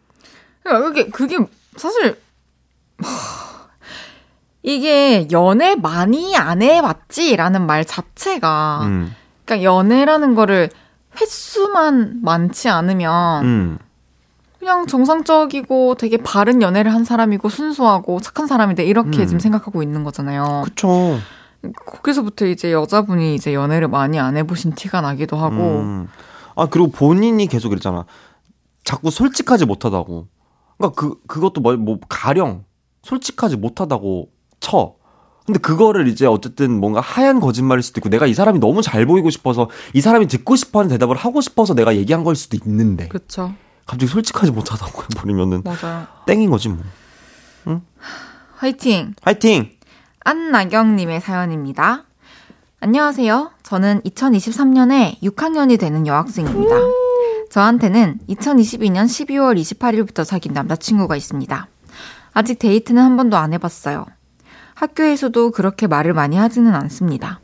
그러니까 그게 그게 사실 이게 연애 많이 안 해봤지라는 말 자체가 음. 그러니까 연애라는 거를 횟수만 많지 않으면 음. 그냥 정상적이고 되게 바른 연애를 한 사람이고 순수하고 착한 사람인데 이렇게 음. 지금 생각하고 있는 거잖아요. 그쵸. 거기서부터 이제 여자분이 이제 연애를 많이 안 해보신 티가 나기도 하고. 음. 아, 그리고 본인이 계속 그랬잖아. 자꾸 솔직하지 못하다고. 그러니까 그, 그것도 뭐, 뭐, 가령, 솔직하지 못하다고 쳐. 근데 그거를 이제 어쨌든 뭔가 하얀 거짓말일 수도 있고 내가 이 사람이 너무 잘 보이고 싶어서 이 사람이 듣고 싶어 하는 대답을 하고 싶어서 내가 얘기한 걸 수도 있는데. 그쵸. 갑자기 솔직하지 못하다고 (laughs) 해버리면은. 맞아요. 땡인 거지 뭐. 응? 화이팅! 화이팅! 안나경님의 사연입니다. 안녕하세요. 저는 2023년에 6학년이 되는 여학생입니다. 저한테는 2022년 12월 28일부터 사귄 남자친구가 있습니다. 아직 데이트는 한 번도 안 해봤어요. 학교에서도 그렇게 말을 많이 하지는 않습니다.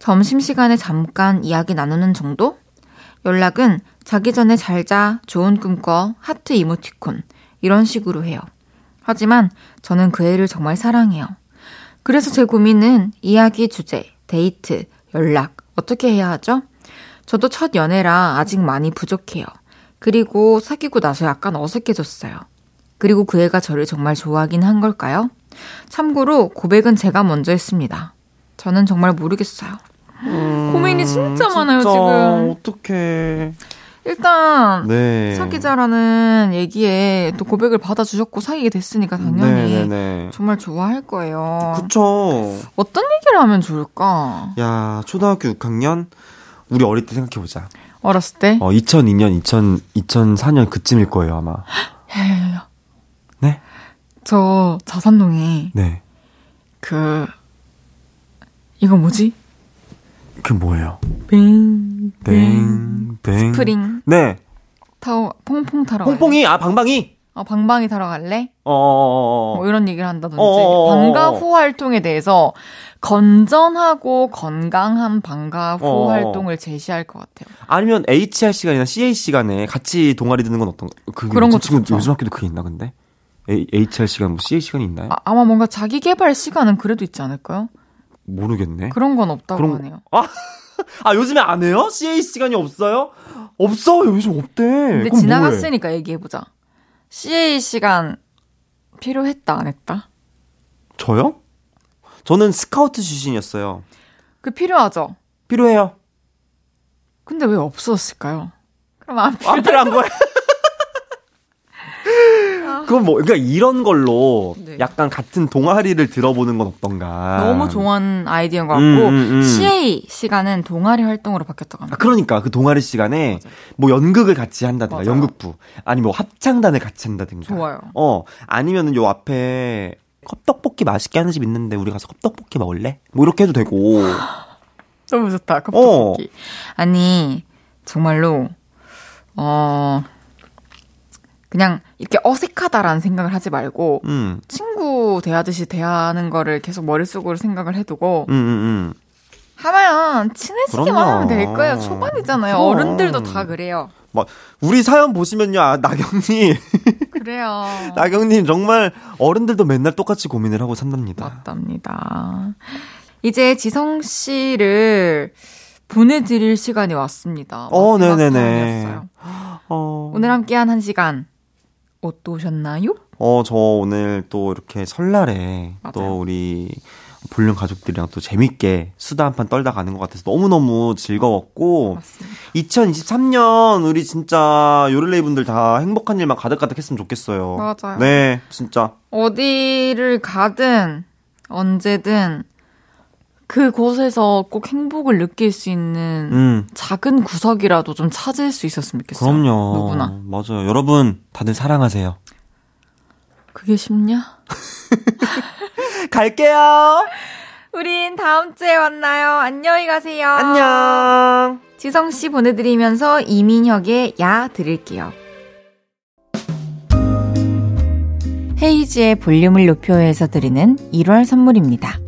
점심시간에 잠깐 이야기 나누는 정도? 연락은 자기 전에 잘 자, 좋은 꿈 꿔, 하트 이모티콘, 이런 식으로 해요. 하지만 저는 그 애를 정말 사랑해요. 그래서 제 고민은 이야기 주제, 데이트, 연락, 어떻게 해야 하죠? 저도 첫 연애라 아직 많이 부족해요. 그리고 사귀고 나서 약간 어색해졌어요. 그리고 그 애가 저를 정말 좋아하긴 한 걸까요? 참고로 고백은 제가 먼저 했습니다. 저는 정말 모르겠어요. 음, 고민이 진짜, 진짜 많아요, 지금. 어떡해. 일단 네. 사귀자라는 얘기에 또 고백을 받아주셨고 사귀게 됐으니까 당연히 네네네. 네, 네. 정말 좋아할 거예요. 그쵸. 어떤 얘기를 하면 좋을까? 야 초등학교 6학년 우리 어릴 때 생각해 보자. 어렸을 때? 어 2002년 2000 2004년 그쯤일 거예요 아마. (gasps) 야야야. 네? 저 자산동에 네. 그 이거 뭐지? 그 뭐예요? 빙 뱅, 뱅. 스프링. 네. 타고, 퐁퐁 타러 퐁퐁이? 아, 방방이? 어, 방방이 타러 갈래? 어, 어, 어, 어. 뭐 이런 얘기를 한다든지. 어어어어. 방과 후 활동에 대해서 건전하고 건강한 방과 후 어어. 활동을 제시할 것 같아요. 아니면 HR 시간이나 CA 시간에 같이 동아리 듣는 건 어떤, 그, 그런 것도 지금. 요즘 학교도 그게 있나, 근데? HR 시간, 뭐 CA 시간이 있나요? 아, 아마 뭔가 자기 개발 시간은 그래도 있지 않을까요? 모르겠네. 그런 건 없다고 그런- 하네요. 아, (laughs) 요즘에 안 해요? CA 시간이 없어요? 없어, 요즘 없대. 근데? 지나갔으니까 얘기해 보자. CA 시간 필요했다, 안 했다? 저요? 저는 스카우트 출신이었어요. 그 필요하죠? 필요해요. 근데 왜 없었을까요? 그럼 안 필요. 안 필요한 거야. (laughs) 그건 뭐, 그러니까 이런 걸로 네. 약간 같은 동아리를 들어보는 건 어떤가. 너무 좋은 아이디어인 것 같고 음, 음, 음. CA 시간은 동아리 활동으로 바뀌었다고 아, 합니다. 그러니까 그 동아리 시간에 뭐 연극을 같이 한다든가 맞아요. 연극부 아니 뭐 합창단을 같이 한다든가 좋아요. 어 아니면은 요 앞에 컵떡볶이 맛있게 하는 집 있는데 우리 가서 컵떡볶이 먹을래? 뭐 이렇게 해도 되고 (laughs) 너무 좋다. 어. 컵떡볶이. 아니 정말로 어 그냥 이렇게 어색하다라는 생각을 하지 말고 음, 친구 대하듯이 대하는 거를 계속 머릿속으로 생각을 해두고 음, 음, 음. 하면 친해지기만 그럼요. 하면 될 거예요. 초반이잖아요. 그럼. 어른들도 다 그래요. 막 우리 사연 보시면요 아, 나경님 (laughs) 그래요. 나경님 정말 어른들도 맨날 똑같이 고민을 하고 산답니다. 맞답니다. 이제 지성 씨를 보내드릴 시간이 왔습니다. 어, 네네네. 어, 오늘 함께한 한 시간 어떠셨나요? 어, 저 오늘 또 이렇게 설날에 맞아요. 또 우리 볼륨 가족들이랑 또 재밌게 수다 한 판 떨다 가는 것 같아서 너무너무 즐거웠고, 맞습니다. 2023년 우리 진짜 요를레이 분들 다 행복한 일만 가득가득 했으면 좋겠어요. 맞아요. 네, 진짜. 어디를 가든 언제든 그곳에서 꼭 행복을 느낄 수 있는 음, 작은 구석이라도 좀 찾을 수 있었으면 좋겠어요. 그럼요. 누구나. 맞아요. 여러분, 다들 사랑하세요. 그게 쉽냐? (laughs) 갈게요. 우린 다음 주에 만나요. 안녕히 가세요. 안녕. 지성 씨 보내드리면서 이민혁의 야 들을게요. 헤이즈의 볼륨을 높여요에서 드리는 1월 선물입니다.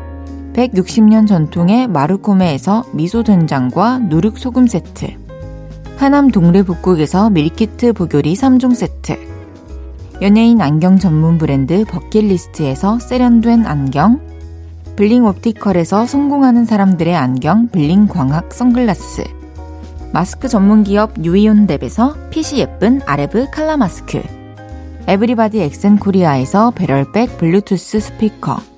160년 전통의 마르코메에서 미소 된장과 누룩 소금 세트. 하남 동래 북국에서 밀키트 보교리 3종 세트. 연예인 안경 전문 브랜드 버킷리스트에서 세련된 안경. 블링 옵티컬에서 성공하는 사람들의 안경 블링 광학 선글라스 마스크 전문 기업 유이온랩에서 핏이 예쁜 아레브 칼라 마스크 에브리바디 엑센 코리아에서 배럴백 블루투스 스피커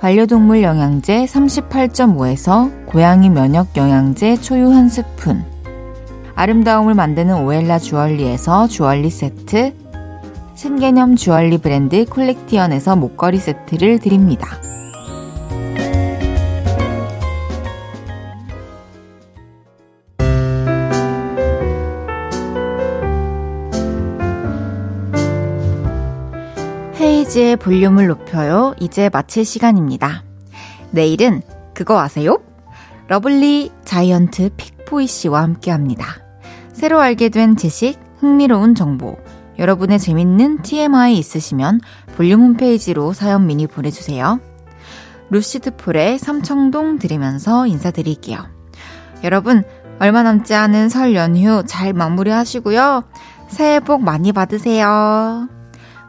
반려동물 영양제 38.5에서 고양이 면역 영양제 초유 한 스푼 아름다움을 만드는 오엘라 주얼리에서 주얼리 세트 신개념 주얼리 브랜드 콜렉티언에서 목걸이 세트를 드립니다. 헤이즈의 볼륨을 높여요. 이제 마칠 시간입니다. 내일은 그거 아세요? lovely giant 픽보이 씨와 함께 합니다. 새로 알게 된 지식, 흥미로운 정보, 여러분의 재밌는 TMI 있으시면 볼륨 홈페이지로 사연 미리 보내주세요. 루시드 폴의 삼청동 들으면서 인사드릴게요. 여러분, 얼마 남지 않은 설 연휴 잘 마무리 하시고요. 새해 복 많이 받으세요.